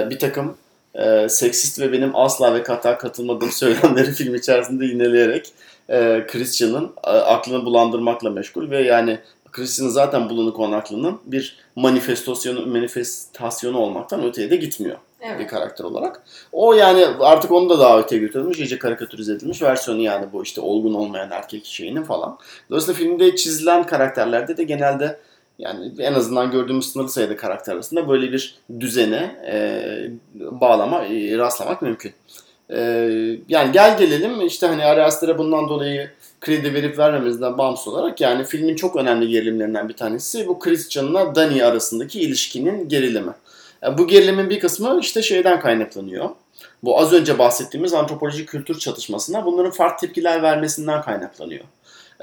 Speaker 2: Bir takım e, seksist ve benim asla ve kata katılmadığım söylemleri film içerisinde yineleyerek e, Christian'ın e, aklını bulandırmakla meşgul ve yani Christian'ın zaten bulanık olan aklının bir manifestasyonu, manifestasyonu olmaktan öteye de gitmiyor bir
Speaker 1: Evet.
Speaker 2: karakter olarak. O yani artık onu da daha öteye götürülmüş, iyice karikatürize edilmiş versiyonu yani bu işte olgun olmayan erkek şeyinin falan. Dolayısıyla filmde çizilen karakterlerde de genelde yani en azından gördüğümüz sınırlı sayıda karakter arasında böyle bir düzene e, bağlama, e, rastlamak mümkün. E, yani gel gelelim işte hani Ari Aster'e bundan dolayı kredi verip vermememizden bağımsız olarak yani filmin çok önemli gerilimlerinden bir tanesi bu Christian'la Dani arasındaki ilişkinin gerilimi. E, Bu gerilimin bir kısmı işte şeyden kaynaklanıyor. Bu az önce bahsettiğimiz antropolojik kültür çatışmasına bunların farklı tepkiler vermesinden kaynaklanıyor.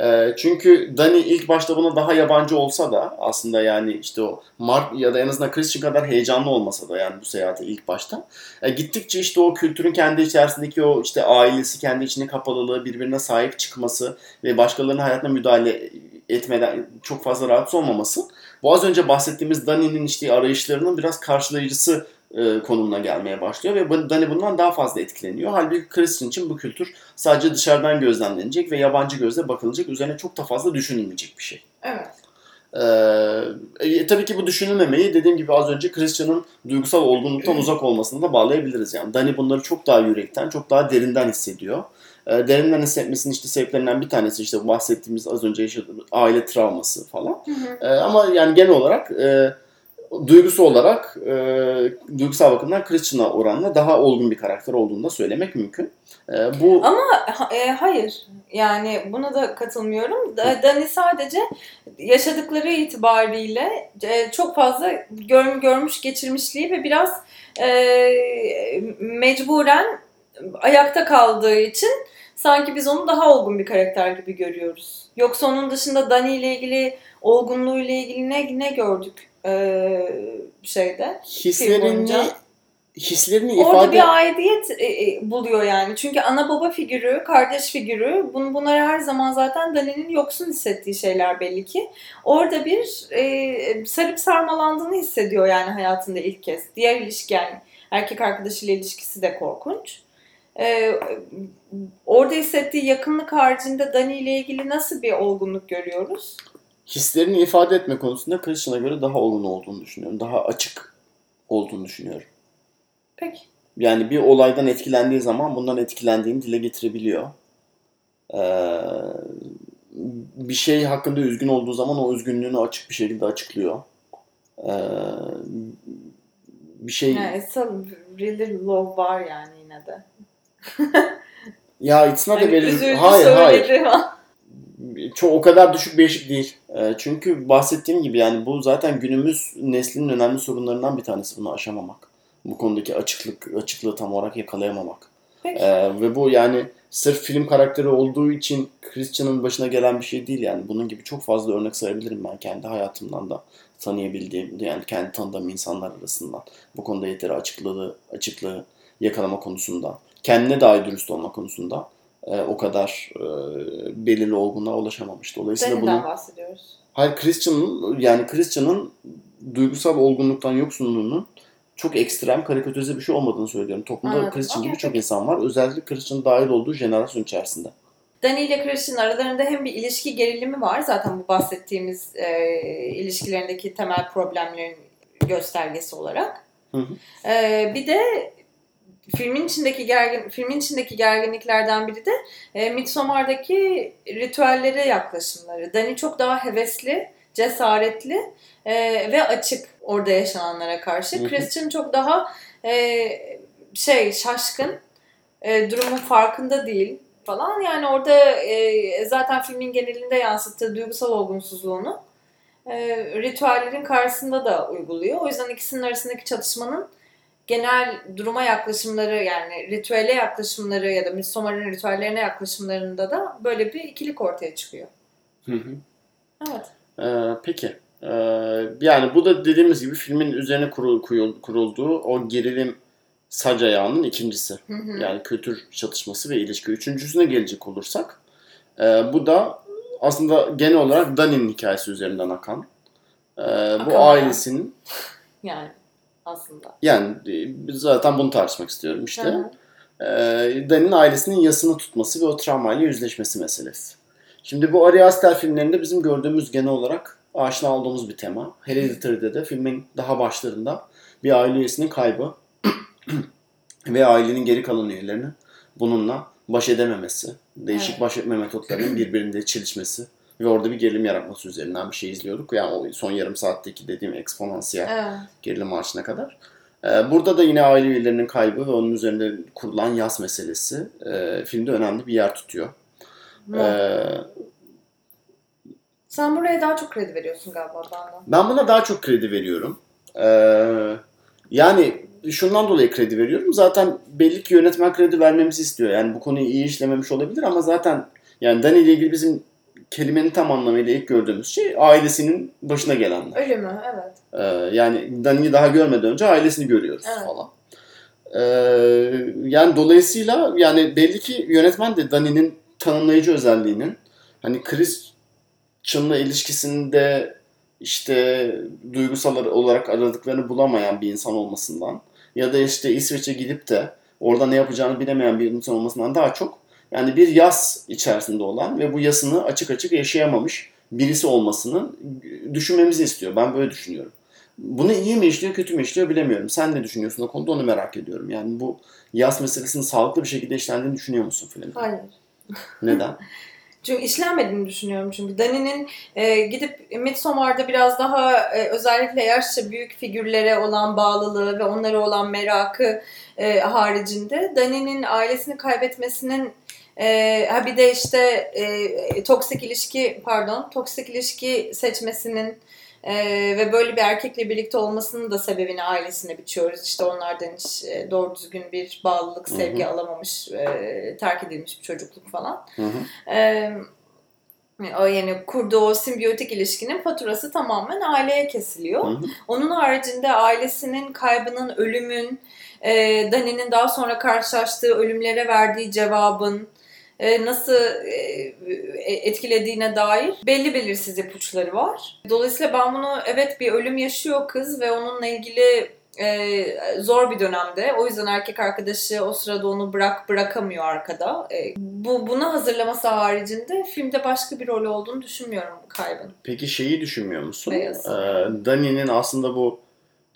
Speaker 2: E, Çünkü Dani ilk başta buna daha yabancı olsa da aslında yani işte o Mark ya da en azından Christian kadar heyecanlı olmasa da yani bu seyahate ilk başta. e, Gittikçe işte o kültürün kendi içerisindeki o işte ailesi, kendi içine kapalılığı, birbirine sahip çıkması ve başkalarının hayatına müdahale etmeden çok fazla rahatsız olmaması bu az önce bahsettiğimiz Dani'nin işte arayışlarının biraz karşılayıcısı e, konumuna gelmeye başlıyor ve Dani bundan daha fazla etkileniyor. Halbuki Christian için bu kültür sadece dışarıdan gözlemlenecek ve yabancı gözle bakılacak, üzerine çok da fazla düşünülmeyecek bir şey.
Speaker 1: Evet.
Speaker 2: Ee, tabii ki bu düşünülmemeyi dediğim gibi az önce Christian'ın duygusal olgunluktan uzak olmasına da bağlayabiliriz yani. Dani bunları çok daha yürekten, çok daha derinden hissediyor. Ee, derinden hissetmesinin işte sebeplerinden bir tanesi işte bahsettiğimiz az önce yaşadığımız aile travması falan.
Speaker 1: Hı hı.
Speaker 2: Ee, ama yani genel olarak e, duygusu olarak e, duygusal bakımdan Christian'a oranla daha olgun bir karakter olduğunu da söylemek mümkün. E, bu
Speaker 1: Ama e, hayır. Yani buna da katılmıyorum. Da- Dani sadece yaşadıkları itibariyle e, çok fazla gör, görmüş geçirmişliği ve biraz e, mecburen ayakta kaldığı için sanki biz onu daha olgun bir karakter gibi görüyoruz. Yoksa onun dışında Dani ile ilgili olgunluğu ile ilgili ne ne gördük? e, şeyde.
Speaker 2: Hislerini hislerini
Speaker 1: Orada
Speaker 2: ifade
Speaker 1: bir aidiyet e, e, buluyor yani. Çünkü ana baba figürü, kardeş figürü bun, bunlar her zaman zaten Dani'nin yoksun hissettiği şeyler belli ki. Orada bir e, sarıp sarmalandığını hissediyor yani hayatında ilk kez. Diğer ilişki yani erkek arkadaşıyla ilişkisi de korkunç. E, orada hissettiği yakınlık haricinde Dani ile ilgili nasıl bir olgunluk görüyoruz?
Speaker 2: hislerini ifade etme konusunda Christian'a göre daha olgun olduğunu düşünüyorum. Daha açık olduğunu düşünüyorum.
Speaker 1: Peki.
Speaker 2: Yani bir olaydan etkilendiği zaman bundan etkilendiğini dile getirebiliyor. Ee, bir şey hakkında üzgün olduğu zaman o üzgünlüğünü açık bir şekilde açıklıyor. Ee, bir şey
Speaker 1: Yani it's a really love var yani yine de.
Speaker 2: ya it's not a
Speaker 1: Hani üzüldü,
Speaker 2: hayır hayır çok o kadar düşük bir eşik değil. Ee, çünkü bahsettiğim gibi yani bu zaten günümüz neslinin önemli sorunlarından bir tanesi bunu aşamamak. Bu konudaki açıklık açıklığı tam olarak yakalayamamak.
Speaker 1: Peki.
Speaker 2: Ee, ve bu yani sırf film karakteri olduğu için Christian'ın başına gelen bir şey değil yani. Bunun gibi çok fazla örnek sayabilirim ben kendi hayatımdan da tanıyabildiğim yani kendi tanıdığım insanlar arasından. Bu konuda yeteri açıklığı, açıklığı yakalama konusunda, kendine dair dürüst olma konusunda e, o kadar e, belirli olgunluğa ulaşamamış. Dolayısıyla
Speaker 1: Dani'den
Speaker 2: bunu
Speaker 1: bahsediyoruz.
Speaker 2: Hayır Christian'ın yani Christian'ın duygusal olgunluktan yoksunluğunun çok ekstrem karikatürize bir şey olmadığını söylüyorum. Toplumda
Speaker 1: Anladım.
Speaker 2: Christian
Speaker 1: Okey,
Speaker 2: gibi çok insan var. Özellikle Christian dahil olduğu jenerasyon içerisinde.
Speaker 1: Dani ile Christian aralarında hem bir ilişki gerilimi var. Zaten bu bahsettiğimiz e, ilişkilerindeki temel problemlerin göstergesi olarak.
Speaker 2: Hı hı.
Speaker 1: E, bir de filmin içindeki gergin filmin içindeki gerginliklerden biri de e, Midsommar'daki ritüellere yaklaşımları. Dani çok daha hevesli, cesaretli e, ve açık orada yaşananlara karşı.
Speaker 2: Hı hı.
Speaker 1: Christian çok daha e, şey şaşkın, e, durumun farkında değil falan. Yani orada e, zaten filmin genelinde yansıttığı duygusal olgunsuzluğunu e, ritüellerin karşısında da uyguluyor. O yüzden ikisinin arasındaki çatışmanın genel duruma yaklaşımları yani ritüele yaklaşımları ya da Midsommar'ın ritüellerine yaklaşımlarında da böyle bir ikilik ortaya çıkıyor.
Speaker 2: Hı hı.
Speaker 1: Evet.
Speaker 2: Ee, peki. Ee, yani bu da dediğimiz gibi filmin üzerine kurul, kurul- kurulduğu o gerilim sac ayağının ikincisi.
Speaker 1: Hı hı.
Speaker 2: Yani kültür çatışması ve ilişki. Üçüncüsüne gelecek olursak e, bu da aslında genel olarak Dani'nin hikayesi üzerinden akan. e,
Speaker 1: Akan
Speaker 2: bu ailesinin
Speaker 1: Yani aslında.
Speaker 2: yani e, zaten bunu tartışmak istiyorum işte.
Speaker 1: Hı hı.
Speaker 2: e, Dani'nin ailesinin yasını tutması ve o travmayla yüzleşmesi meselesi. Şimdi bu Ari Aster filmlerinde bizim gördüğümüz genel olarak aşina olduğumuz bir tema. Hereditary'de de filmin daha başlarında bir aile üyesinin kaybı ve ailenin geri kalan üyelerinin bununla baş edememesi, değişik
Speaker 1: Evet.
Speaker 2: baş etme metotlarının birbirinde çelişmesi ve orada bir gerilim yaratması üzerinden bir şey izliyorduk. Yani o son yarım saatteki dediğim eksponansiyel
Speaker 1: Evet.
Speaker 2: gerilim marşına kadar. Ee, burada da yine aile üyelerinin kaybı ve onun üzerinde kurulan yas meselesi e, filmde önemli bir yer tutuyor.
Speaker 1: Evet.
Speaker 2: Ee,
Speaker 1: Sen buraya daha çok kredi veriyorsun galiba benden.
Speaker 2: ben buna daha çok kredi veriyorum. Ee, yani şundan dolayı kredi veriyorum. Zaten belli ki yönetmen kredi vermemizi istiyor. Yani bu konuyu iyi işlememiş olabilir ama zaten yani Dani ile ilgili bizim kelimenin tam anlamıyla ilk gördüğümüz şey ailesinin başına gelenler.
Speaker 1: Öyle mi? Evet.
Speaker 2: Ee, yani Dani'yi daha görmeden önce ailesini görüyoruz
Speaker 1: Evet.
Speaker 2: falan. Ee, yani dolayısıyla yani belli ki yönetmen de Dani'nin tanımlayıcı özelliğinin hani Christian'la ilişkisinde işte duygusal olarak aradıklarını bulamayan bir insan olmasından ya da işte İsveç'e gidip de orada ne yapacağını bilemeyen bir insan olmasından daha çok yani bir yas içerisinde olan ve bu yasını açık açık yaşayamamış birisi olmasını düşünmemizi istiyor. Ben böyle düşünüyorum. Bunu iyi mi işliyor, kötü mü işliyor bilemiyorum. Sen ne düşünüyorsun o konuda onu merak ediyorum. Yani bu yas meselesinin sağlıklı bir şekilde işlendiğini düşünüyor musun filmde?
Speaker 1: Hayır.
Speaker 2: Neden?
Speaker 1: Çünkü işlenmediğini düşünüyorum çünkü. Dani'nin e, gidip Midsommar'da biraz daha e, özellikle yaşça büyük figürlere olan bağlılığı ve onlara olan merakı e, haricinde Dani'nin ailesini kaybetmesinin e, ha bir de işte e, toksik ilişki pardon toksik ilişki seçmesinin e, ve böyle bir erkekle birlikte olmasının da sebebini ailesine biçiyoruz. İşte onlardan hiç e, doğru düzgün bir bağlılık, sevgi alamamış, e, terk edilmiş bir çocukluk falan.
Speaker 2: Hı hı.
Speaker 1: Ee, O yani kurduğu o simbiyotik ilişkinin faturası tamamen aileye kesiliyor.
Speaker 2: Hı hı.
Speaker 1: Onun haricinde ailesinin kaybının, ölümün, e, Dani'nin daha sonra karşılaştığı ölümlere verdiği cevabın e, nasıl e, etkilediğine dair belli belirsiz ipuçları var. Dolayısıyla ben bunu evet bir ölüm yaşıyor kız ve onunla ilgili e, zor bir dönemde. O yüzden erkek arkadaşı o sırada onu bırak bırakamıyor arkada. E, bu bunu hazırlaması haricinde filmde başka bir rol olduğunu düşünmüyorum kaybın.
Speaker 2: Peki şeyi düşünmüyor musun?
Speaker 1: Beyaz.
Speaker 2: Ee, Dani'nin aslında bu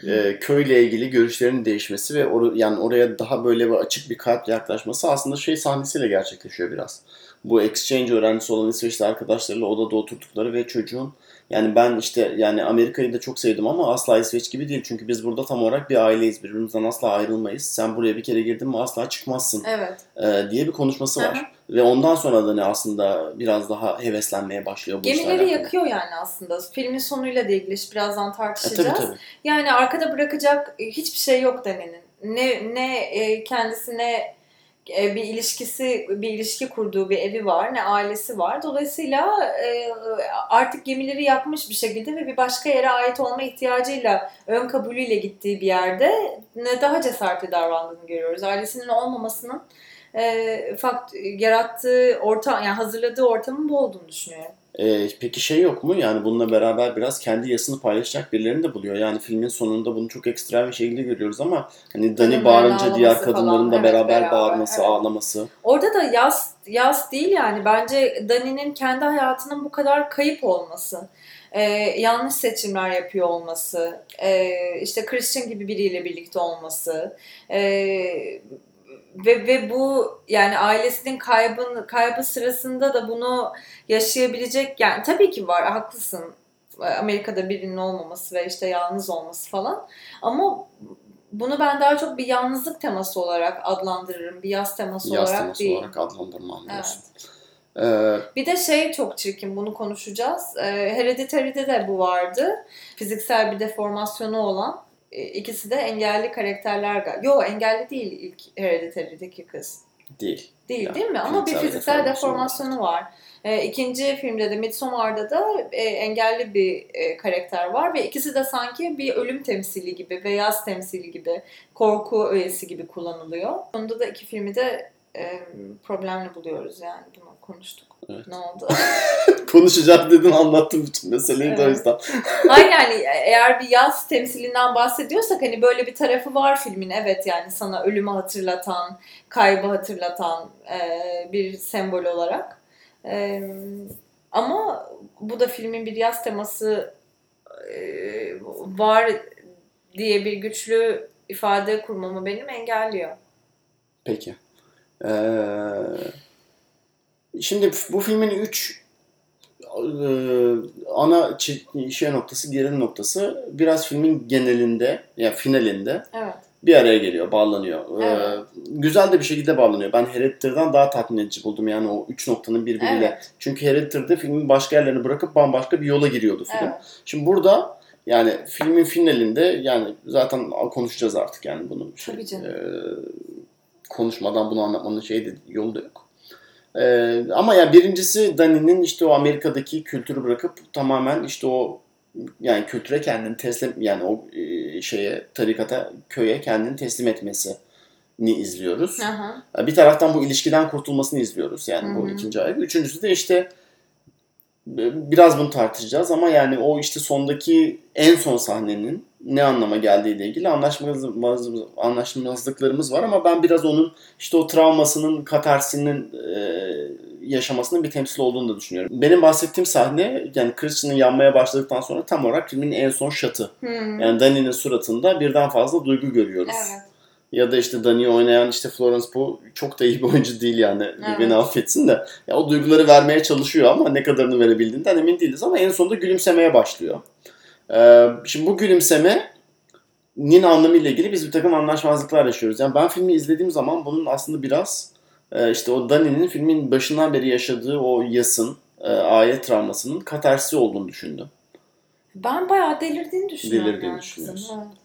Speaker 2: e, köyle ilgili görüşlerinin değişmesi ve or- yani oraya daha böyle bir açık bir kalple yaklaşması aslında şey sahnesiyle gerçekleşiyor biraz. Bu exchange öğrencisi olan İsveçli arkadaşlarıyla odada oturdukları ve çocuğun yani ben işte yani Amerika'yı da çok sevdim ama asla İsveç gibi değil. Çünkü biz burada tam olarak bir aileyiz. Birbirimizden asla ayrılmayız. Sen buraya bir kere girdin mi asla çıkmazsın
Speaker 1: Evet.
Speaker 2: e, diye bir konuşması var.
Speaker 1: Hı.
Speaker 2: Ve ondan sonra da ne aslında biraz daha heveslenmeye başlıyor bu
Speaker 1: Gemileri yakıyor yani aslında. Filmin sonuyla da ilgili birazdan
Speaker 2: E,
Speaker 1: tartışacağız.
Speaker 2: tabii tabii.
Speaker 1: Yani arkada bırakacak hiçbir şey yok Dani'nin. Ne ne e, kendisine e, bir ilişkisi, bir ilişki kurduğu bir evi var, ne ailesi var. Dolayısıyla e, artık gemileri yakmış bir şekilde ve bir başka yere ait olma ihtiyacıyla, ön kabulüyle gittiği bir yerde ne daha cesaretli davrandığını görüyoruz. Ailesinin olmamasının e, fakt, yarattığı ortam, yani hazırladığı ortamın bu olduğunu düşünüyorum.
Speaker 2: Ee, peki şey yok mu? Yani bununla beraber biraz kendi yasını paylaşacak birilerini de buluyor. Yani filmin sonunda bunu çok ekstrem bir şekilde görüyoruz ama hani Dani bağırınca diğer kadınların
Speaker 1: falan,
Speaker 2: da
Speaker 1: evet,
Speaker 2: beraber,
Speaker 1: beraber,
Speaker 2: bağırması,
Speaker 1: evet.
Speaker 2: ağlaması.
Speaker 1: Orada da yaz yaz değil yani bence Dani'nin kendi hayatının bu kadar kayıp olması, e, yanlış seçimler yapıyor olması, e, işte Christian gibi biriyle birlikte olması e, ve ve bu yani ailesinin kaybın kaybı sırasında da bunu yaşayabilecek yani tabii ki var haklısın Amerika'da birinin olmaması ve işte yalnız olması falan ama bunu ben daha çok bir yalnızlık teması olarak adlandırırım. Bir yaz teması
Speaker 2: Yaz
Speaker 1: olarak
Speaker 2: teması
Speaker 1: değil.
Speaker 2: olarak adlandırma diyorsun. Ee,
Speaker 1: Bir de şey çok çirkin bunu konuşacağız. Ee, Hereditary'de de bu vardı. Fiziksel bir deformasyonu olan e, ikisi de engelli karakterler galiba. Yo engelli değil ilk Hereditary'deki kız.
Speaker 2: değil.
Speaker 1: Değil
Speaker 2: Ya,
Speaker 1: değil mi? Ama bir
Speaker 2: fiziksel
Speaker 1: fiziksel
Speaker 2: deformasyon
Speaker 1: deformasyonu var. Ee, ikinci filmde de Midsommar'da da e, engelli bir e, karakter var ve ikisi de sanki bir ölüm temsili gibi, beyaz temsili gibi, korku öğesi gibi kullanılıyor. Sonunda da iki filmi de e, problemli buluyoruz yani bunu konuştuk.
Speaker 2: Evet.
Speaker 1: Ne oldu?
Speaker 2: Konuşacağız dedin anlattım bütün meseleyi de o
Speaker 1: Evet.
Speaker 2: yüzden.
Speaker 1: Hayır yani eğer bir yaz temsilinden bahsediyorsak hani böyle bir tarafı var filmin. Evet yani sana ölümü hatırlatan, kaybı hatırlatan e, bir sembol olarak. E, ama bu da filmin bir yaz teması e, var diye bir güçlü ifade kurmamı benim engelliyor.
Speaker 2: Peki. Ee, şimdi bu filmin üç e, ana şey noktası, gerilim noktası biraz filmin genelinde, yani finalinde
Speaker 1: Evet.
Speaker 2: bir araya geliyor, bağlanıyor. Ee,
Speaker 1: Evet.
Speaker 2: güzel de bir şekilde bağlanıyor. Ben Hereditary'den daha tatmin edici buldum yani o üç noktanın birbiriyle.
Speaker 1: Evet.
Speaker 2: Çünkü Hereditary'de filmin başka yerlerini bırakıp bambaşka bir yola giriyordu film.
Speaker 1: Evet.
Speaker 2: Şimdi burada yani filmin finalinde yani zaten konuşacağız artık yani bunu. Şey,
Speaker 1: Tabii canım.
Speaker 2: e, konuşmadan bunu anlatmanın şey de, yolu da yok. E, ama yani birincisi Dani'nin işte o Amerika'daki kültürü bırakıp tamamen işte o yani kültüre kendini teslim yani o e, şeye tarikata köye kendini teslim etmesini izliyoruz.
Speaker 1: Aha.
Speaker 2: Bir taraftan bu ilişkiden kurtulmasını izliyoruz yani bu
Speaker 1: Hı hı.
Speaker 2: ikinci ayak. Üçüncüsü de işte e, biraz bunu tartışacağız ama yani o işte sondaki en son sahnenin ne anlama geldiğiyle ilgili anlaşmazlık, anlaşmazlıklarımız var ama ben biraz onun işte o travmasının, katarsinin e, yaşamasının bir temsil olduğunu da düşünüyorum. Benim bahsettiğim sahne yani Christian'ın yanmaya başladıktan sonra tam olarak filmin en son şatı.
Speaker 1: Hmm.
Speaker 2: Yani Dani'nin suratında birden fazla duygu görüyoruz.
Speaker 1: Evet.
Speaker 2: Ya da işte Dani'yi oynayan işte Florence Pugh çok da iyi bir oyuncu değil yani.
Speaker 1: Evet.
Speaker 2: Beni affetsin de. Ya o duyguları vermeye çalışıyor ama ne kadarını verebildiğinden emin değiliz ama en sonunda gülümsemeye başlıyor. Ee, şimdi bu gülümsemenin anlamıyla ilgili biz bir takım anlaşmazlıklar yaşıyoruz. Yani ben filmi izlediğim zaman bunun aslında biraz e, işte o Dani'nin filmin başından beri yaşadığı o yasın, e, aile travmasının katarsi olduğunu düşündüm.
Speaker 1: Ben bayağı delirdiğini düşünüyorum.
Speaker 2: Delirdiğini düşünüyorsun.
Speaker 1: evet.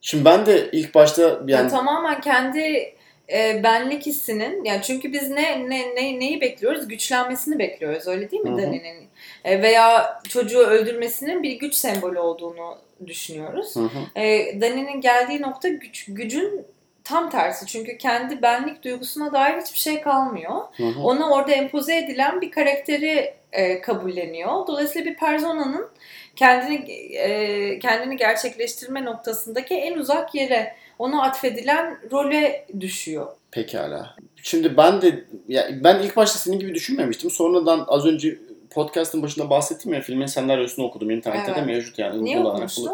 Speaker 2: Şimdi ben de ilk başta
Speaker 1: Yani
Speaker 2: yani
Speaker 1: tamamen kendi e, benlik hissinin yani çünkü biz ne, ne, ne neyi bekliyoruz? Güçlenmesini bekliyoruz öyle değil mi. Dani'nin? E, veya çocuğu öldürmesinin bir güç sembolü olduğunu düşünüyoruz.
Speaker 2: Hı hı.
Speaker 1: E, Dani'nin geldiği nokta güç, gücün tam tersi. Çünkü kendi benlik duygusuna dair hiçbir şey kalmıyor.
Speaker 2: Hı hı.
Speaker 1: Ona orada empoze edilen bir karakteri e, kabulleniyor. Dolayısıyla bir personanın kendini e, kendini gerçekleştirme noktasındaki en uzak yere ona atfedilen role düşüyor.
Speaker 2: Pekala. Şimdi ben de ya ben ilk başta senin gibi düşünmemiştim. Sonradan az önce podcast'ın başında bahsettim ya filmin senaryosunu okudum internette de
Speaker 1: Evet.
Speaker 2: mevcut yani.
Speaker 1: Niye okumuştun?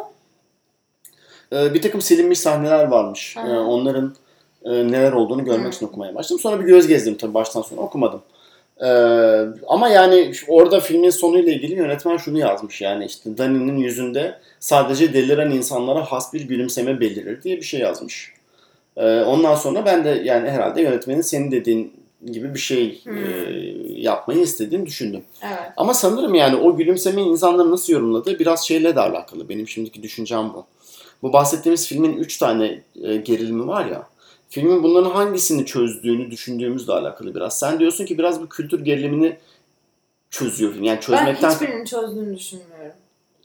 Speaker 2: Ee, bir takım silinmiş sahneler varmış. Ee, onların e, neler olduğunu görmek
Speaker 1: Hı.
Speaker 2: için okumaya başladım. Sonra bir göz gezdim tabii baştan sona okumadım. Ee, ama yani orada filmin sonuyla ilgili yönetmen şunu yazmış yani işte Dani'nin yüzünde sadece deliren insanlara has bir gülümseme belirir diye bir şey yazmış. Ee, ondan sonra ben de yani herhalde yönetmenin senin dediğin gibi bir şey
Speaker 1: Hmm.
Speaker 2: e, yapmayı istediğini düşündüm.
Speaker 1: Evet.
Speaker 2: Ama sanırım yani o gülümsemeyi insanlar nasıl yorumladığı biraz şeyle de alakalı. Benim şimdiki düşüncem bu. Bu bahsettiğimiz filmin 3 tane e, gerilimi var ya. Filmin bunların hangisini çözdüğünü düşündüğümüzle alakalı biraz. Sen diyorsun ki biraz bu kültür gerilimini çözüyor film. Yani
Speaker 1: Ben
Speaker 2: çözmekten
Speaker 1: hiçbirinin çözdüğünü düşünmüyorum.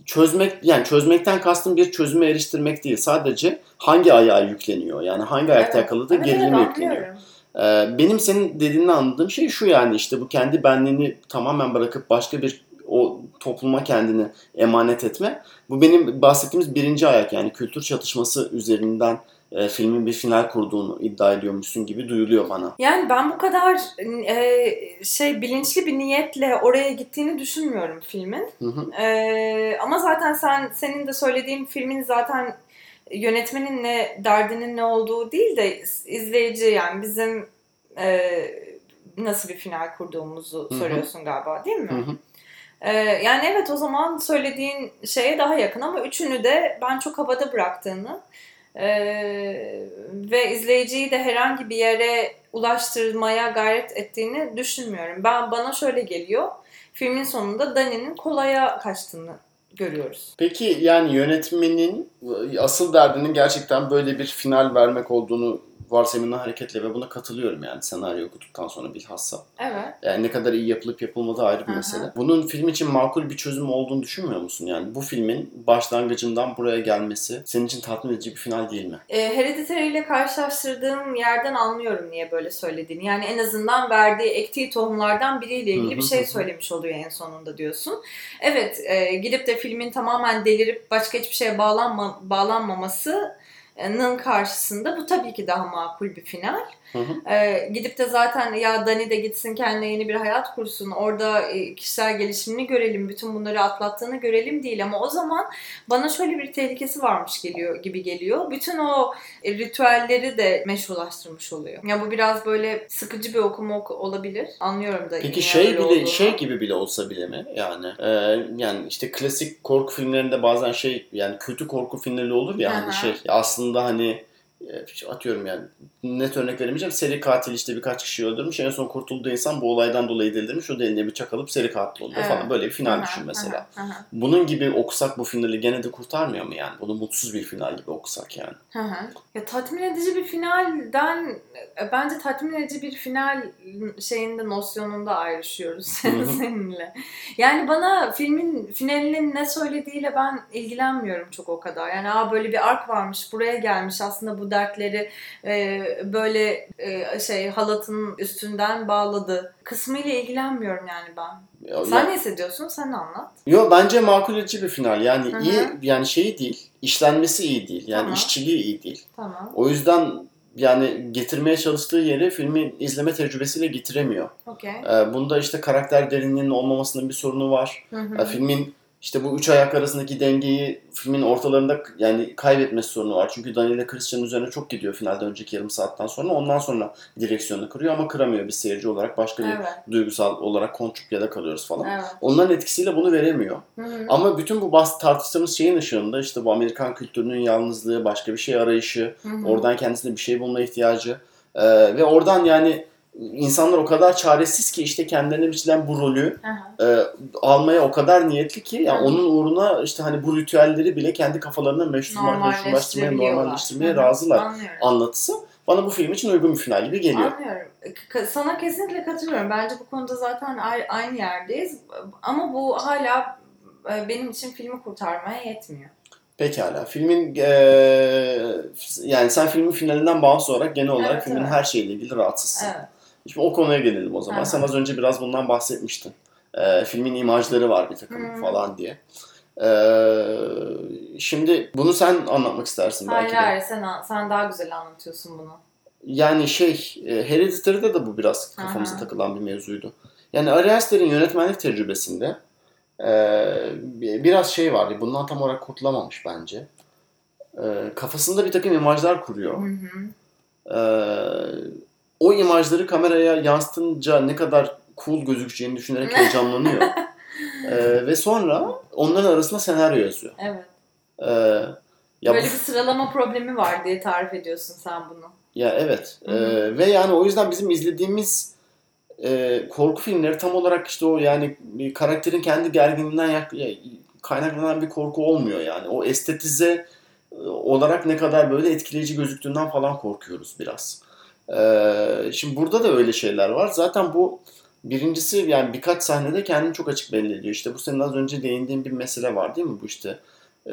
Speaker 2: çözmek yani çözmekten kastım bir çözüme eriştirmek değil. Sadece hangi ayağa yükleniyor? Yani hangi ayakta
Speaker 1: Evet.
Speaker 2: yakaladığı
Speaker 1: Evet,
Speaker 2: gerilimi
Speaker 1: evet,
Speaker 2: yükleniyor.
Speaker 1: anlıyorum.
Speaker 2: Ee, benim senin dediğini anladığım şey şu yani işte bu kendi benliğini tamamen bırakıp başka bir o topluma kendini emanet etme. Bu benim bahsettiğimiz birinci ayak yani kültür çatışması üzerinden e, filmin bir final kurduğunu iddia ediyormuşsun gibi duyuluyor bana.
Speaker 1: Yani ben bu kadar e, şey bilinçli bir niyetle oraya gittiğini düşünmüyorum filmin.
Speaker 2: Hı hı.
Speaker 1: E, ama zaten sen senin de söylediğin filmin zaten yönetmenin ne derdinin ne olduğu değil de izleyici yani bizim e, nasıl bir final kurduğumuzu
Speaker 2: Hı hı.
Speaker 1: soruyorsun galiba değil mi? Ee, yani evet o zaman söylediğin şeye daha yakın ama üçünü de ben çok havada bıraktığını ee, ve izleyiciyi de herhangi bir yere ulaştırmaya gayret ettiğini düşünmüyorum. Ben bana şöyle geliyor. Filmin sonunda Dani'nin kolaya kaçtığını görüyoruz.
Speaker 2: Peki yani yönetmenin e, asıl derdinin gerçekten böyle bir final vermek olduğunu varsayımından hareketle ve buna katılıyorum yani senaryo okuduktan sonra bilhassa.
Speaker 1: Evet.
Speaker 2: Yani ne kadar iyi yapılıp yapılmadığı ayrı bir
Speaker 1: Aha.
Speaker 2: mesele. Bunun film için makul bir çözüm olduğunu düşünmüyor musun? Yani bu filmin başlangıcından buraya gelmesi senin için tatmin edici bir final değil mi?
Speaker 1: E, Hereditary ile karşılaştırdığım yerden anlıyorum niye böyle söylediğini. Yani en azından verdiği ektiği tohumlardan biriyle ilgili bir şey söylemiş oluyor en sonunda diyorsun. Evet, e, gidip de filmin tamamen delirip başka hiçbir şeye bağlanma, bağlanmamasının karşısında bu tabii ki daha makul bir final.
Speaker 2: Hı hı.
Speaker 1: E, gidip de zaten ya Dani de gitsin kendine yeni bir hayat kursun, orada e, kişisel gelişimini görelim, bütün bunları atlattığını görelim değil. Ama o zaman bana şöyle bir tehlikesi varmış geliyor gibi geliyor. Bütün o e, ritüelleri de meşrulaştırmış oluyor. Ya bu biraz böyle sıkıcı bir okuma ok- olabilir. Anlıyorum da.
Speaker 2: Peki şey bile
Speaker 1: olduğunu.
Speaker 2: şey gibi bile olsa bile mi? Yani e, yani işte klasik korku filmlerinde bazen şey yani kötü korku filmleri olur ya hani şey aslında hani e, atıyorum yani net örnek veremeyeceğim. Seri katil işte birkaç kişi öldürmüş. En son kurtulduğu insan bu olaydan dolayı delirmiş. O da eline bıçak alıp seri katil oluyor
Speaker 1: Evet.
Speaker 2: falan. Böyle bir final
Speaker 1: Aha,
Speaker 2: düşün mesela.
Speaker 1: aha, aha,
Speaker 2: Bunun gibi okusak bu finali gene de kurtarmıyor mu yani? Bunu mutsuz bir final gibi okusak yani.
Speaker 1: aha. Ya tatmin edici bir finalden e, bence tatmin edici bir final şeyinde nosyonunda ayrışıyoruz
Speaker 2: Hı hı.
Speaker 1: seninle. Yani bana filmin finalinin ne söylediğiyle ben ilgilenmiyorum çok o kadar. Yani aa böyle bir ark varmış, buraya gelmiş aslında bu dertleri e, böyle e, şey halatın üstünden bağladı kısmıyla ilgilenmiyorum yani ben.
Speaker 2: Ya-
Speaker 1: Sen ne hissediyorsun? Sen anlat.
Speaker 2: Yo bence makul edici bir final. Yani
Speaker 1: Hı hı.
Speaker 2: iyi yani şeyi değil. işlenmesi iyi değil. Yani
Speaker 1: Tamam.
Speaker 2: işçiliği iyi değil.
Speaker 1: Tamam.
Speaker 2: O yüzden yani getirmeye çalıştığı yeri filmin izleme tecrübesiyle getiremiyor.
Speaker 1: Okey.
Speaker 2: Ee, bunda işte karakter derinliğinin olmamasının bir sorunu var.
Speaker 1: Hı hı.
Speaker 2: Ee, filmin işte bu üç ayak arasındaki dengeyi filmin ortalarında yani kaybetmesi sorunu var. Çünkü Daniel ile Christian üzerine çok gidiyor finalde önceki yarım saatten sonra. Ondan sonra direksiyonu kırıyor ama kıramıyor bir seyirci olarak. Başka bir
Speaker 1: Evet.
Speaker 2: duygusal olarak kontrplay'de kalıyoruz falan.
Speaker 1: Evet.
Speaker 2: Onların etkisiyle bunu veremiyor.
Speaker 1: Hı hı.
Speaker 2: Ama bütün bu bahs tartıştığımız şeyin ışığında işte bu Amerikan kültürünün yalnızlığı, başka bir şey arayışı,
Speaker 1: Hı hı.
Speaker 2: oradan kendisine bir şey bulma ihtiyacı ee, ve oradan yani insanlar o kadar çaresiz ki işte kendilerine biçilen bu rolü
Speaker 1: Aha.
Speaker 2: e, almaya o kadar niyetli ki yani onun uğruna işte hani bu ritüelleri bile kendi kafalarına meşru, meşrulaştırmaya, normalleştirmeye razılar
Speaker 1: Anlıyorum.
Speaker 2: anlatısı. bana bu film için uygun bir final gibi geliyor.
Speaker 1: Anlıyorum. Ka- Sana kesinlikle katılıyorum. Bence bu konuda zaten aynı yerdeyiz. Ama bu hala e, benim için filmi kurtarmaya yetmiyor.
Speaker 2: Pekala. Filmin eee, yani sen filmin finalinden bağımsız olarak genel olarak
Speaker 1: Evet,
Speaker 2: filmin
Speaker 1: evet.
Speaker 2: her şeyle ilgili rahatsızsın.
Speaker 1: Evet.
Speaker 2: Şimdi o konuya gelelim o zaman.
Speaker 1: Aha.
Speaker 2: Sen az önce biraz bundan bahsetmiştin. Eee, filmin imajları var bir takım
Speaker 1: Hmm.
Speaker 2: falan diye. Eee, şimdi bunu sen anlatmak istersin
Speaker 1: Hayır
Speaker 2: belki de.
Speaker 1: hayır sen, sen daha güzel anlatıyorsun bunu.
Speaker 2: Yani şey, e, Hereditary'de de bu biraz kafamıza
Speaker 1: Aha.
Speaker 2: takılan bir mevzuydu. Yani Ari Aster'in yönetmenlik tecrübesinde e, biraz şey var. Bundan tam olarak kurtulamamış bence. E, kafasında bir takım imajlar kuruyor.
Speaker 1: Hı hı.
Speaker 2: E, o imajları kameraya yansıtınca ne kadar cool gözükeceğini düşünerek heyecanlanıyor. E, ve sonra onların arasında senaryo yazıyor.
Speaker 1: Evet.
Speaker 2: E, ya
Speaker 1: Böyle
Speaker 2: bu-
Speaker 1: bir sıralama problemi var diye tarif ediyorsun sen bunu.
Speaker 2: Ya evet.
Speaker 1: Hı hı.
Speaker 2: Ee, ve yani o yüzden bizim izlediğimiz e, korku filmleri tam olarak işte o yani bir karakterin kendi gerginliğinden yak- ya- kaynaklanan bir korku olmuyor yani. O estetize e, olarak ne kadar böyle etkileyici gözüktüğünden falan korkuyoruz biraz. Ee, şimdi burada da öyle şeyler var. Zaten bu birincisi yani birkaç sahnede kendini çok açık belli ediyor. İşte bu senin az önce değindiğin bir mesele var değil mi? Bu işte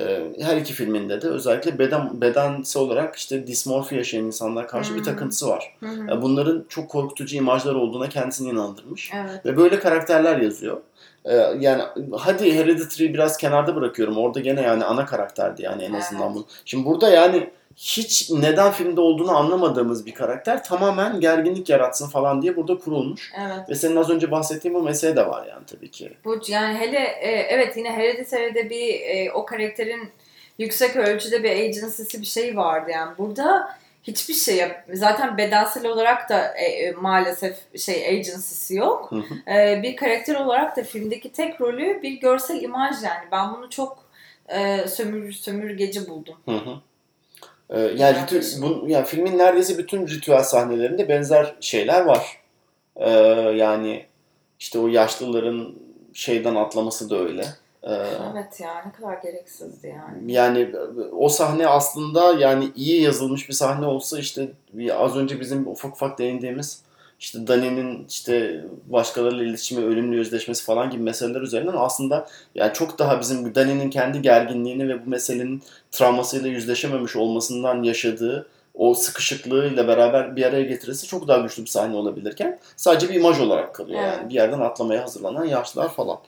Speaker 2: e, her iki filminde de özellikle beden bedensel olarak işte dismorfi yaşayan insanlara karşı bir
Speaker 1: Hmm.
Speaker 2: takıntısı var. E, Bunların çok korkutucu imajlar olduğuna kendisini inandırmış.
Speaker 1: Evet.
Speaker 2: Ve böyle karakterler yazıyor. E, Yani hadi Hereditary'i biraz kenarda bırakıyorum. Orada gene yani ana karakterdi yani en azından
Speaker 1: Evet.
Speaker 2: bu. Şimdi burada yani hiç neden filmde olduğunu anlamadığımız bir karakter tamamen gerginlik yaratsın falan diye burada kurulmuş.
Speaker 1: Evet.
Speaker 2: Ve senin az önce bahsettiğin bu mesele de var yani tabii ki.
Speaker 1: Bu yani hele e, evet yine Hereditary'de bir e, o karakterin yüksek ölçüde bir agency'si bir şey vardı yani. Burada hiçbir şey yap. Zaten bedensel olarak da e, e, maalesef şey agency'si yok.
Speaker 2: Hı hı.
Speaker 1: E, bir karakter olarak da filmdeki tek rolü bir görsel imaj yani. Ben bunu çok e, sömür sömürgeci buldum.
Speaker 2: Hı hı. Ee, yani, ritü,
Speaker 1: Yaklaşım.
Speaker 2: bu, yani filmin neredeyse bütün ritüel sahnelerinde benzer şeyler var. Ee, yani işte o yaşlıların şeyden atlaması da öyle. Ee,
Speaker 1: Evet ya ne kadar gereksizdi yani.
Speaker 2: yani o sahne aslında yani iyi yazılmış bir sahne olsa işte az önce bizim ufak ufak değindiğimiz işte Dani'nin işte başkalarıyla iletişimi, ölümle yüzleşmesi falan gibi meseleler üzerinden aslında yani çok daha bizim Dani'nin kendi gerginliğini ve bu meselenin travmasıyla yüzleşememiş olmasından yaşadığı o sıkışıklığıyla beraber bir araya getirirse çok daha güçlü bir sahne olabilirken sadece bir imaj olarak kalıyor
Speaker 1: Evet.
Speaker 2: yani bir yerden atlamaya hazırlanan yaşlılar falan.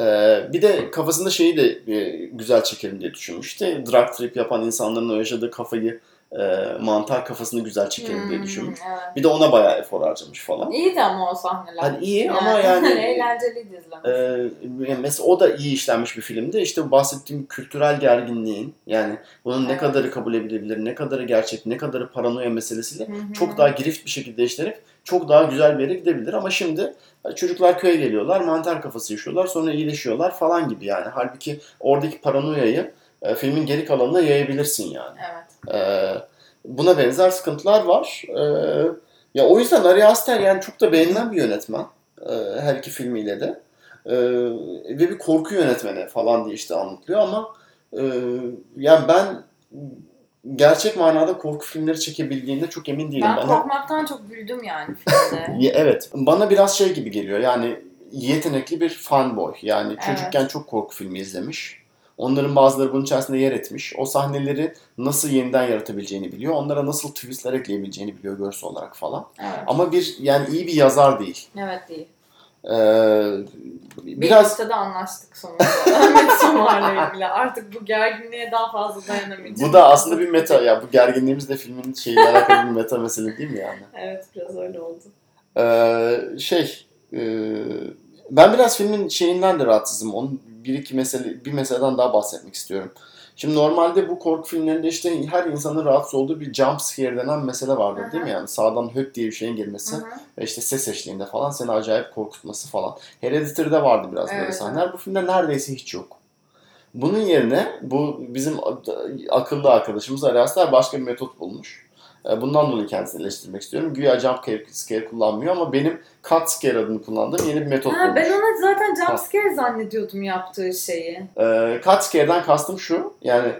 Speaker 2: Ee, bir de kafasında şeyi de e, güzel çekelim diye düşünmüştü. Drug trip yapan insanların o yaşadığı kafayı e, mantar kafasını güzel çekelim diye
Speaker 1: Hmm,
Speaker 2: düşünmüş.
Speaker 1: evet.
Speaker 2: Bir de ona bayağı efor harcamış falan.
Speaker 1: İyiydi ama o sahneler.
Speaker 2: Hani iyi ama yani-
Speaker 1: eğlenceliydi izlemesi.
Speaker 2: Ee, mesela o da iyi işlenmiş bir filmdi. İşte bahsettiğim kültürel gerginliğin yani bunun ne
Speaker 1: Evet.
Speaker 2: kadarı kabul edilebilir, ne kadarı gerçek, ne kadarı paranoya meselesiyle
Speaker 1: Hı hı.
Speaker 2: çok daha girift bir şekilde işlenip çok daha güzel bir yere gidebilir. Ama şimdi e, çocuklar köye geliyorlar, mantar kafası yaşıyorlar, sonra iyileşiyorlar falan gibi yani. Halbuki oradaki paranoyayı e, filmin geri kalanına yayabilirsin yani.
Speaker 1: Evet.
Speaker 2: Ee, buna benzer sıkıntılar var. Ee, ya o yüzden Ari Aster yani çok da beğenilen bir yönetmen. Ee, her iki filmiyle de. Ee, ve bir korku yönetmeni falan diye işte anlatılıyor ama e, yani ben gerçek manada korku filmleri çekebildiğinde çok emin değilim.
Speaker 1: Ben
Speaker 2: Bana,
Speaker 1: korkmaktan çok güldüm yani filmde.
Speaker 2: Evet. Bana biraz şey gibi geliyor. Yani yetenekli bir fanboy. Yani
Speaker 1: Evet.
Speaker 2: çocukken çok korku filmi izlemiş. Onların bazıları bunun içerisinde yer etmiş. O sahneleri nasıl yeniden yaratabileceğini biliyor. Onlara nasıl twistler ekleyebileceğini biliyor görsel olarak falan.
Speaker 1: Evet.
Speaker 2: Ama bir yani iyi bir yazar değil.
Speaker 1: Evet değil.
Speaker 2: Ee,
Speaker 1: Bir
Speaker 2: biraz
Speaker 1: noktada anlaştık sonunda. Ahmet Somar'la ilgili. Artık bu gerginliğe daha fazla dayanamayacağım.
Speaker 2: bu da aslında bir meta. Ya bu gerginliğimiz de filmin şeyiyle alakalı bir meta mesele değil mi yani?
Speaker 1: Evet biraz öyle oldu.
Speaker 2: Ee, şey e, ben biraz filmin şeyinden de rahatsızım. Onun bir iki mesele bir meseleden daha bahsetmek istiyorum. Şimdi normalde bu korku filmlerinde işte her insanın rahatsız olduğu bir jump scare denen mesele vardır değil mi? Yani sağdan höt diye bir şeyin
Speaker 1: hı.
Speaker 2: ve işte ses eşliğinde falan seni acayip korkutması falan. Hereditary'de vardı biraz böyle
Speaker 1: Evet,
Speaker 2: sahneler. Bu filmde neredeyse hiç yok. Bunun yerine bu bizim akıllı arkadaşımız Ali Aslar başka bir metot bulmuş. E, Bundan dolayı kendisini eleştirmek istiyorum. Güya jump scare kullanmıyor ama benim cut scare adını kullandığım yeni bir metot
Speaker 1: Ha, ben ona zaten
Speaker 2: Ha.
Speaker 1: jumpscare zannediyordum yaptığı şeyi.
Speaker 2: E, cut scare'den kastım şu. Yani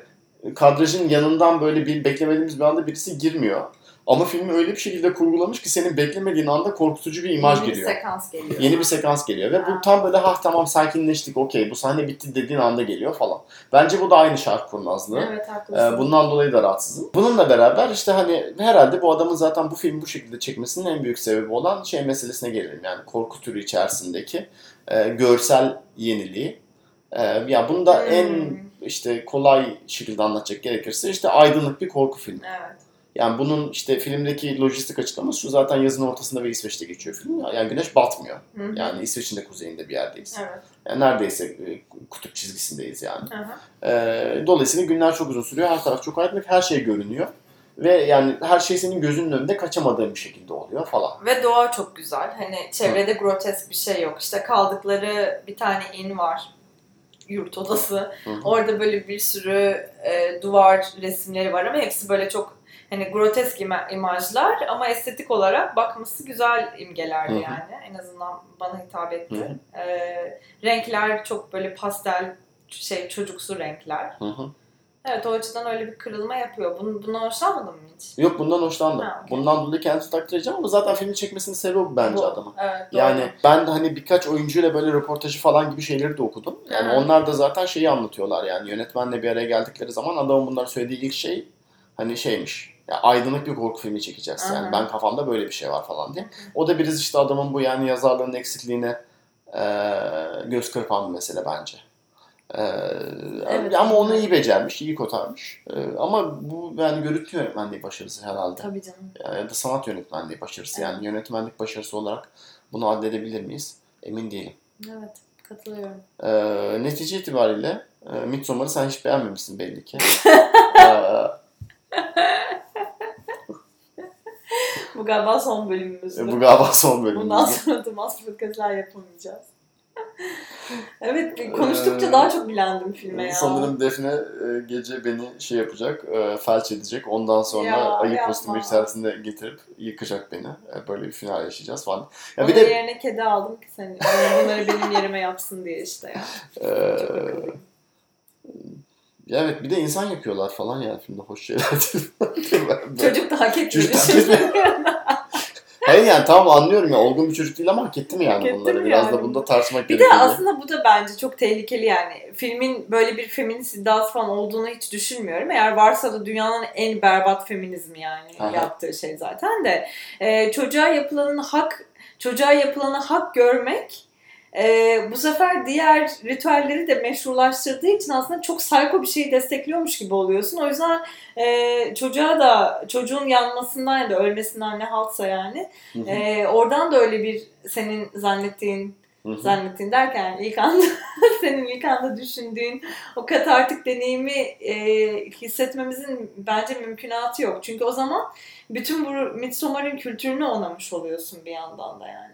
Speaker 2: kadrajın yanından böyle bir beklemediğimiz bir anda birisi girmiyor. Ama filmi öyle bir şekilde kurgulamış ki senin beklemediğin anda korkutucu bir imaj
Speaker 1: Yeni
Speaker 2: geliyor.
Speaker 1: bir sekans geliyor.
Speaker 2: Yeni bir sekans geliyor ve
Speaker 1: Ha.
Speaker 2: bu tam böyle ha tamam sakinleştik okey bu sahne bitti dediğin anda geliyor falan. Bence bu da aynı şark kurnazlığı.
Speaker 1: Evet haklısın.
Speaker 2: Ee, bundan dolayı da rahatsızım. Bununla beraber işte hani herhalde bu adamın zaten bu filmi bu şekilde çekmesinin en büyük sebebi olan şey meselesine gelelim. Yani korku türü içerisindeki e, görsel yeniliği. E, ya bunu da
Speaker 1: Hmm.
Speaker 2: en işte kolay şekilde anlatacak gerekirse işte aydınlık bir korku filmi.
Speaker 1: Evet.
Speaker 2: Yani bunun işte filmdeki lojistik açıklaması şu zaten yazın ortasında ve İsveç'te geçiyor film. Yani güneş batmıyor.
Speaker 1: Hı hı.
Speaker 2: Yani İsveç'in de kuzeyinde bir yerdeyiz.
Speaker 1: Evet.
Speaker 2: Yani neredeyse e, kutup çizgisindeyiz yani.
Speaker 1: Hı hı.
Speaker 2: Ee, dolayısıyla günler çok uzun sürüyor. Her taraf çok aydınlık. Her şey görünüyor. Ve yani her şey senin gözünün önünde kaçamadığın bir şekilde oluyor falan.
Speaker 1: Ve doğa çok güzel. Hani çevrede grotesk bir şey yok. İşte kaldıkları bir tane in var. Yurt odası.
Speaker 2: Hı hı.
Speaker 1: Orada böyle bir sürü e, duvar resimleri var ama hepsi böyle çok hani grotesk ima- imajlar ama estetik olarak bakması güzel imgelerdi
Speaker 2: Hı hı.
Speaker 1: yani. En azından bana hitap etti.
Speaker 2: Hı
Speaker 1: E, renkler çok böyle pastel şey çocuksu renkler.
Speaker 2: Hı hı.
Speaker 1: Evet o açıdan öyle bir kırılma yapıyor. Bunu, buna hoşlanmadın mı hiç?
Speaker 2: Yok bundan hoşlandım.
Speaker 1: Ha, okey.
Speaker 2: Bundan dolayı kendisi takdir edeceğim ama zaten filmin çekmesinin sebebi bence
Speaker 1: Bu.
Speaker 2: adamın.
Speaker 1: Evet doğru.
Speaker 2: Yani ben hani birkaç oyuncuyla böyle röportajı falan gibi şeyleri de okudum. Yani
Speaker 1: Hı.
Speaker 2: onlar da zaten şeyi anlatıyorlar yani yönetmenle bir araya geldikleri zaman adamın bunları söylediği ilk şey hani şeymiş. Aydınlık bir korku filmi çekeceğiz. Yani
Speaker 1: Hı.
Speaker 2: ben kafamda böyle bir şey var falan diye. O da biraz işte adamın bu yani yazarlığın eksikliğine e, göz kırpan bir mesele bence. E,
Speaker 1: Evet.
Speaker 2: ama onu iyi becermiş, iyi kotarmış. E, ama bu yani görüntü yönetmenliği başarısı herhalde.
Speaker 1: Tabii canım.
Speaker 2: Ya, ya da sanat yönetmenliği başarısı.
Speaker 1: Evet.
Speaker 2: Yani yönetmenlik başarısı olarak bunu addedebilir miyiz? Emin değilim.
Speaker 1: Evet katılıyorum.
Speaker 2: E, netice itibariyle e, Midsommar'ı sen hiç beğenmemişsin belli ki. E,
Speaker 1: Bu galiba son bölümümüz.
Speaker 2: bu galiba son
Speaker 1: Bundan
Speaker 2: bölümümüz.
Speaker 1: sonra da Master podcast'ler yapamayacağız. evet konuştukça
Speaker 2: Ee,
Speaker 1: daha çok bilendim filme ya.
Speaker 2: Sanırım Defne e, gece beni şey yapacak, e, felç edecek. Ondan sonra
Speaker 1: Ya,
Speaker 2: ayı kostümü içerisinde getirip yıkacak beni. E, Böyle bir final yaşayacağız falan. Ya
Speaker 1: Onun
Speaker 2: bir de
Speaker 1: yerine kedi aldım ki. Yani bunları benim yerime yapsın diye işte ya.
Speaker 2: e, evet bir de insan yapıyorlar falan yani filmde hoş şeyler değil.
Speaker 1: Çocuk da hak etmedi.
Speaker 2: Çocuk da hak. Hayır yani tamam anlıyorum ya olgun bir çocuk değil ama hak etti mi yani
Speaker 1: Hak
Speaker 2: bunları? Biraz
Speaker 1: yani?
Speaker 2: da bunda tartışmak
Speaker 1: Bir de
Speaker 2: gerekiyor.
Speaker 1: aslında bu da bence çok tehlikeli yani. Filmin böyle bir feminist iddiası falan olduğunu hiç düşünmüyorum. Eğer varsa da dünyanın en berbat feminizmi yani
Speaker 2: Aha.
Speaker 1: yaptığı şey zaten de. Ee, çocuğa yapılanın hak, çocuğa yapılanı hak görmek e, bu sefer diğer ritüelleri de meşrulaştırdığı için aslında çok psycho bir şeyi destekliyormuş gibi oluyorsun. O yüzden e, çocuğa da çocuğun yanmasından ya da ölmesinden ne haltsa yani
Speaker 2: Hı hı,
Speaker 1: e, oradan da öyle bir senin zannettiğin
Speaker 2: hı hı.
Speaker 1: zannettiğin derken ilk anda senin ilk anda düşündüğün o katartik deneyimi e, hissetmemizin bence mümkünatı yok. Çünkü o zaman bütün bu Midsommar'ın kültürünü onamış oluyorsun bir yandan da yani.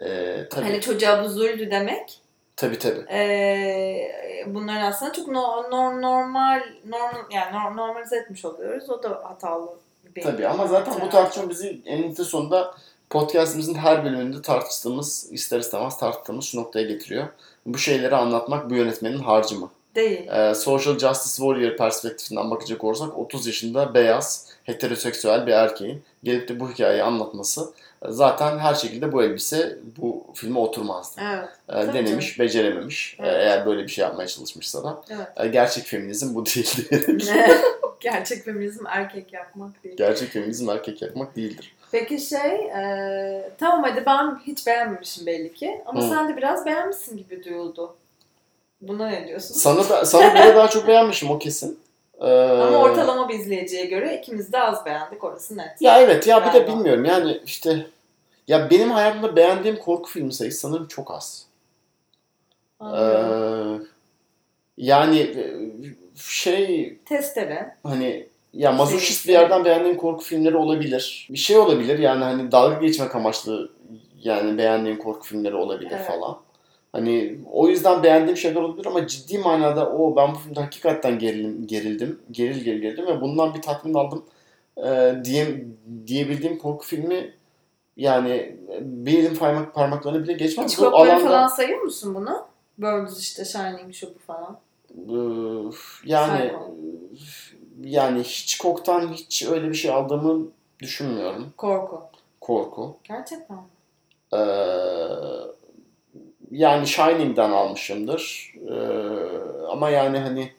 Speaker 2: E, tabii,
Speaker 1: Hani çocuğa bu zulmü demek
Speaker 2: tabii tabii.
Speaker 1: e, bunların aslında çok no- no- normal norm, yani no- normalize etmiş oluyoruz. O da hatalı bir
Speaker 2: Tabii ama zaten bu tartışma bizi eninde sonunda podcastimizin her bölümünde tartıştığımız, ister istemez tartıştığımız şu noktaya getiriyor. Bu şeyleri anlatmak bu yönetmenin harcımı.
Speaker 1: değil.
Speaker 2: Ee, Social Justice Warrior perspektifinden bakacak olursak 30 yaşında beyaz, heteroseksüel bir erkeğin gelip de bu hikayeyi anlatması e, zaten her şekilde bu elbise bu filme oturmazdı.
Speaker 1: Evet. Tabii
Speaker 2: denemiş, becerememiş. Ee,
Speaker 1: Evet.
Speaker 2: eğer böyle bir şey yapmaya çalışmışsa da.
Speaker 1: Evet.
Speaker 2: Gerçek feminizm bu değildir.
Speaker 1: Gerçek feminizm erkek yapmak değil.
Speaker 2: gerçek feminizm erkek yapmak değildir.
Speaker 1: Peki şey, e, tamam hadi ben hiç beğenmemişim belli ki. Ama
Speaker 2: Hı.
Speaker 1: sen de biraz beğenmişsin gibi duyuldu. Buna ne diyorsun?
Speaker 2: Sana, da- sana göre daha çok beğenmişim o kesin. Ee,
Speaker 1: Ama ortalama bir izleyiciye göre ikimiz de az beğendik orası net.
Speaker 2: Ya evet ya bir de bilmiyorum yani işte ya benim hayatımda beğendiğim korku filmi sayısı sanırım çok az. Ee, yani şey
Speaker 1: Testere.
Speaker 2: hani ya mazoşist bir yerden beğendiğim korku filmleri olabilir. Bir şey olabilir yani hani dalga geçmek amaçlı yani beğendiğim korku filmleri olabilir
Speaker 1: Evet.
Speaker 2: falan. Hani o yüzden beğendiğim şeyler olabilir ama ciddi manada o ben bu filmde hakikaten gerildim, gerildim, geril geril gerildim ve bundan bir tatmin aldım e, diye, diyebildiğim korku filmi yani bir elim parmak, parmaklarını bile geçmez. Bu
Speaker 1: Hitchcock'ları
Speaker 2: alanda
Speaker 1: falan sayıyor musun bunu? Birds işte, Shining şu bu falan.
Speaker 2: Yani yani Hitchcock'tan hiç öyle bir şey aldığımı Düşünmüyorum.
Speaker 1: Korku.
Speaker 2: Korku.
Speaker 1: Gerçekten?
Speaker 2: Ee, yani Shining'den almışımdır. Ee, ama yani hani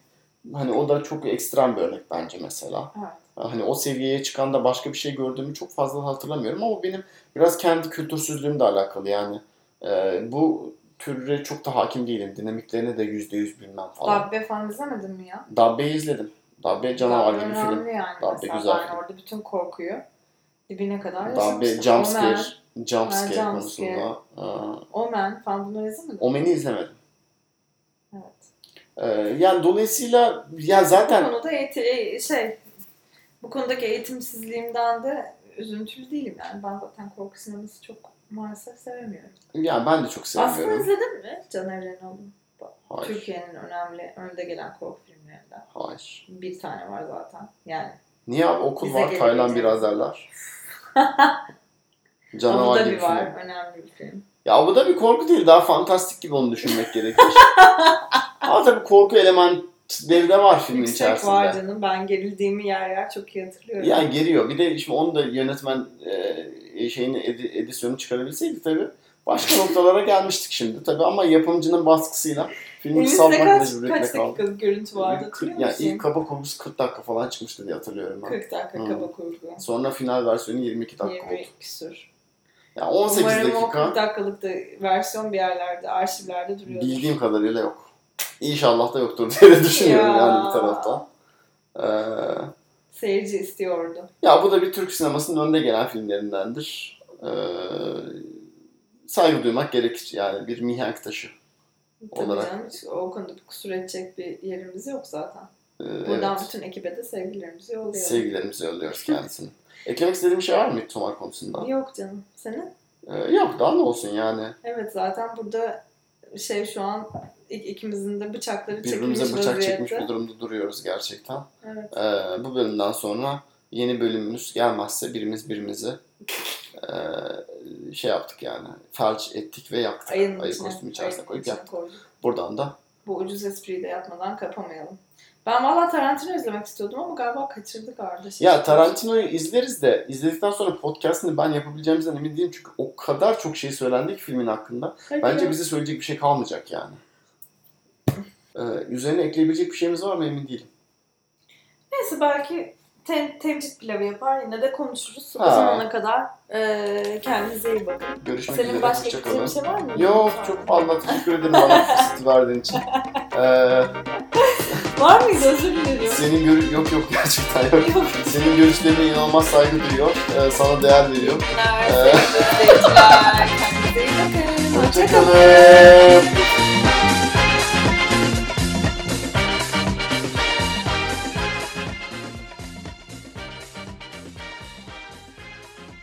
Speaker 2: hani o da çok ekstrem bir örnek bence mesela.
Speaker 1: Evet.
Speaker 2: Hani o seviyeye çıkan da başka bir şey gördüğümü çok fazla hatırlamıyorum ama benim biraz kendi kültürsüzlüğümle alakalı yani. Ee, bu türe çok da hakim değilim. Dinamiklerini de yüzde yüz bilmem falan.
Speaker 1: Dabbe falan izlemedin mi ya?
Speaker 2: Dabbe'yi izledim. Dabbe canavar gibi film.
Speaker 1: yani.
Speaker 2: Dabbe
Speaker 1: mesela.
Speaker 2: güzel film.
Speaker 1: orada bütün korkuyu dibine kadar
Speaker 2: Dabbe jumpscare, jumpscare
Speaker 1: Ha,
Speaker 2: konusunda.
Speaker 1: Omen falan bunları izlemedin mi?
Speaker 2: Omen'i izlemedim.
Speaker 1: Evet.
Speaker 2: Ee, yani dolayısıyla ya
Speaker 1: Bu
Speaker 2: zaten
Speaker 1: konuda eğiti- e, şey bu konudaki eğitimsizliğimden de üzüntülü değilim yani. Ben zaten korku sineması çok maalesef sevemiyorum.
Speaker 2: yani ben de çok
Speaker 1: Aslında
Speaker 2: sevmiyorum.
Speaker 1: izledin mi Caner Renal'ın?
Speaker 2: Hayır.
Speaker 1: Türkiye'nin önemli önde gelen korku filmlerinden.
Speaker 2: Hayır.
Speaker 1: Bir tane var zaten. Yani
Speaker 2: Niye abi okul
Speaker 1: Bize
Speaker 2: var. Taylan Birazerler.
Speaker 1: Abu
Speaker 2: Canavar gibi
Speaker 1: Dhabi var.
Speaker 2: film.
Speaker 1: Önemli bir film.
Speaker 2: Ya Abu Dhabi korku değil daha fantastik gibi onu düşünmek gerekir. Ama tabii korku elementleri de var filmin
Speaker 1: Yüksek
Speaker 2: içerisinde.
Speaker 1: var canım. Ben gerildiğimi yer yer çok iyi hatırlıyorum.
Speaker 2: Yani geliyor. Bir de şimdi onu da yönetmen e, şeyini edi- edisyonu çıkarabilseydik tabii başka noktalara gelmiştik şimdi tabii ama yapımcının baskısıyla filmi
Speaker 1: Elimizde
Speaker 2: kısaltmak
Speaker 1: kaç,
Speaker 2: mecburiyetine
Speaker 1: kaç
Speaker 2: kaldık.
Speaker 1: dakikalık görüntü vardı hatırlıyor
Speaker 2: yani
Speaker 1: musun?
Speaker 2: ilk kaba kurgusu 40 dakika falan çıkmıştı diye hatırlıyorum ben.
Speaker 1: 40 dakika
Speaker 2: Hı.
Speaker 1: kaba kurgu.
Speaker 2: Sonra final versiyonu 22 dakika
Speaker 1: 20
Speaker 2: oldu.
Speaker 1: küsur.
Speaker 2: Yani 18
Speaker 1: Umarım o 40
Speaker 2: dakika
Speaker 1: dakikalık da versiyon bir yerlerde, arşivlerde duruyor.
Speaker 2: bildiğim kadarıyla yok. İnşallah da yoktur diye de düşünüyorum
Speaker 1: Ya.
Speaker 2: yani bir taraftan. Ee,
Speaker 1: Seyirci istiyordu.
Speaker 2: ya bu da bir Türk sinemasının önde gelen filmlerindendir. Ee, saygı duymak gerekir yani bir mihenk taşı.
Speaker 1: Tabii
Speaker 2: Olarak.
Speaker 1: canım hiç o konuda bir kusur edecek bir yerimiz yok zaten.
Speaker 2: Ee,
Speaker 1: Buradan
Speaker 2: evet.
Speaker 1: bütün ekibe de sevgilerimizi yollayalım.
Speaker 2: Sevgilerimizi yolluyoruz kendisine. Eklemek istediğim bir şey var mı Midsommar konusunda?
Speaker 1: Yok canım. Senin?
Speaker 2: Ee, yok daha ne olsun yani.
Speaker 1: Evet zaten burada şey şu an ik- ikimizin de bıçakları
Speaker 2: Birbirimize bıçak
Speaker 1: vaziyette.
Speaker 2: çekmiş bir durumda duruyoruz gerçekten.
Speaker 1: Evet.
Speaker 2: Ee, bu bölümden sonra yeni bölümümüz gelmezse birimiz birimizi e, şey yaptık yani felç ettik ve yaktık.
Speaker 1: Ayın
Speaker 2: Ayı
Speaker 1: içine,
Speaker 2: kostümü içerisine
Speaker 1: ayın
Speaker 2: koyup
Speaker 1: içine
Speaker 2: yaktık.
Speaker 1: koyduk.
Speaker 2: Buradan da
Speaker 1: Bu ucuz espriyi de yapmadan kapamayalım. Ben valla Tarantino izlemek istiyordum ama galiba kaçırdık Arda. Şey
Speaker 2: ya Tarantino'yu izleriz de izledikten sonra podcast'ını ben yapabileceğimizden emin değilim çünkü o kadar çok şey söylendi ki filmin hakkında.
Speaker 1: Hadi
Speaker 2: Bence bize söyleyecek bir şey kalmayacak yani. Ee, üzerine ekleyebilecek bir şeyimiz var mı emin değilim.
Speaker 1: Neyse belki tem, temcit pilavı yapar yine de konuşuruz. O
Speaker 2: Ha.
Speaker 1: zamana kadar e, kendinize iyi bakın.
Speaker 2: Görüşmek
Speaker 1: Senin
Speaker 2: üzere.
Speaker 1: başka ekleyeceğin bir şey var mı?
Speaker 2: Yok çok fazla teşekkür ederim bana fırsatı verdiğin için. Ee,
Speaker 1: Var mıydı özür dilerim.
Speaker 2: senin görü yok yok gerçekten yok.
Speaker 1: Yok.
Speaker 2: Senin görüşlerine inanılmaz saygı duyuyor. Ee, sana değer veriyor.
Speaker 1: Günler, sevgili izleyiciler. Kendinize iyi bakın. Hoşçakalın.
Speaker 2: Hoşçakalın.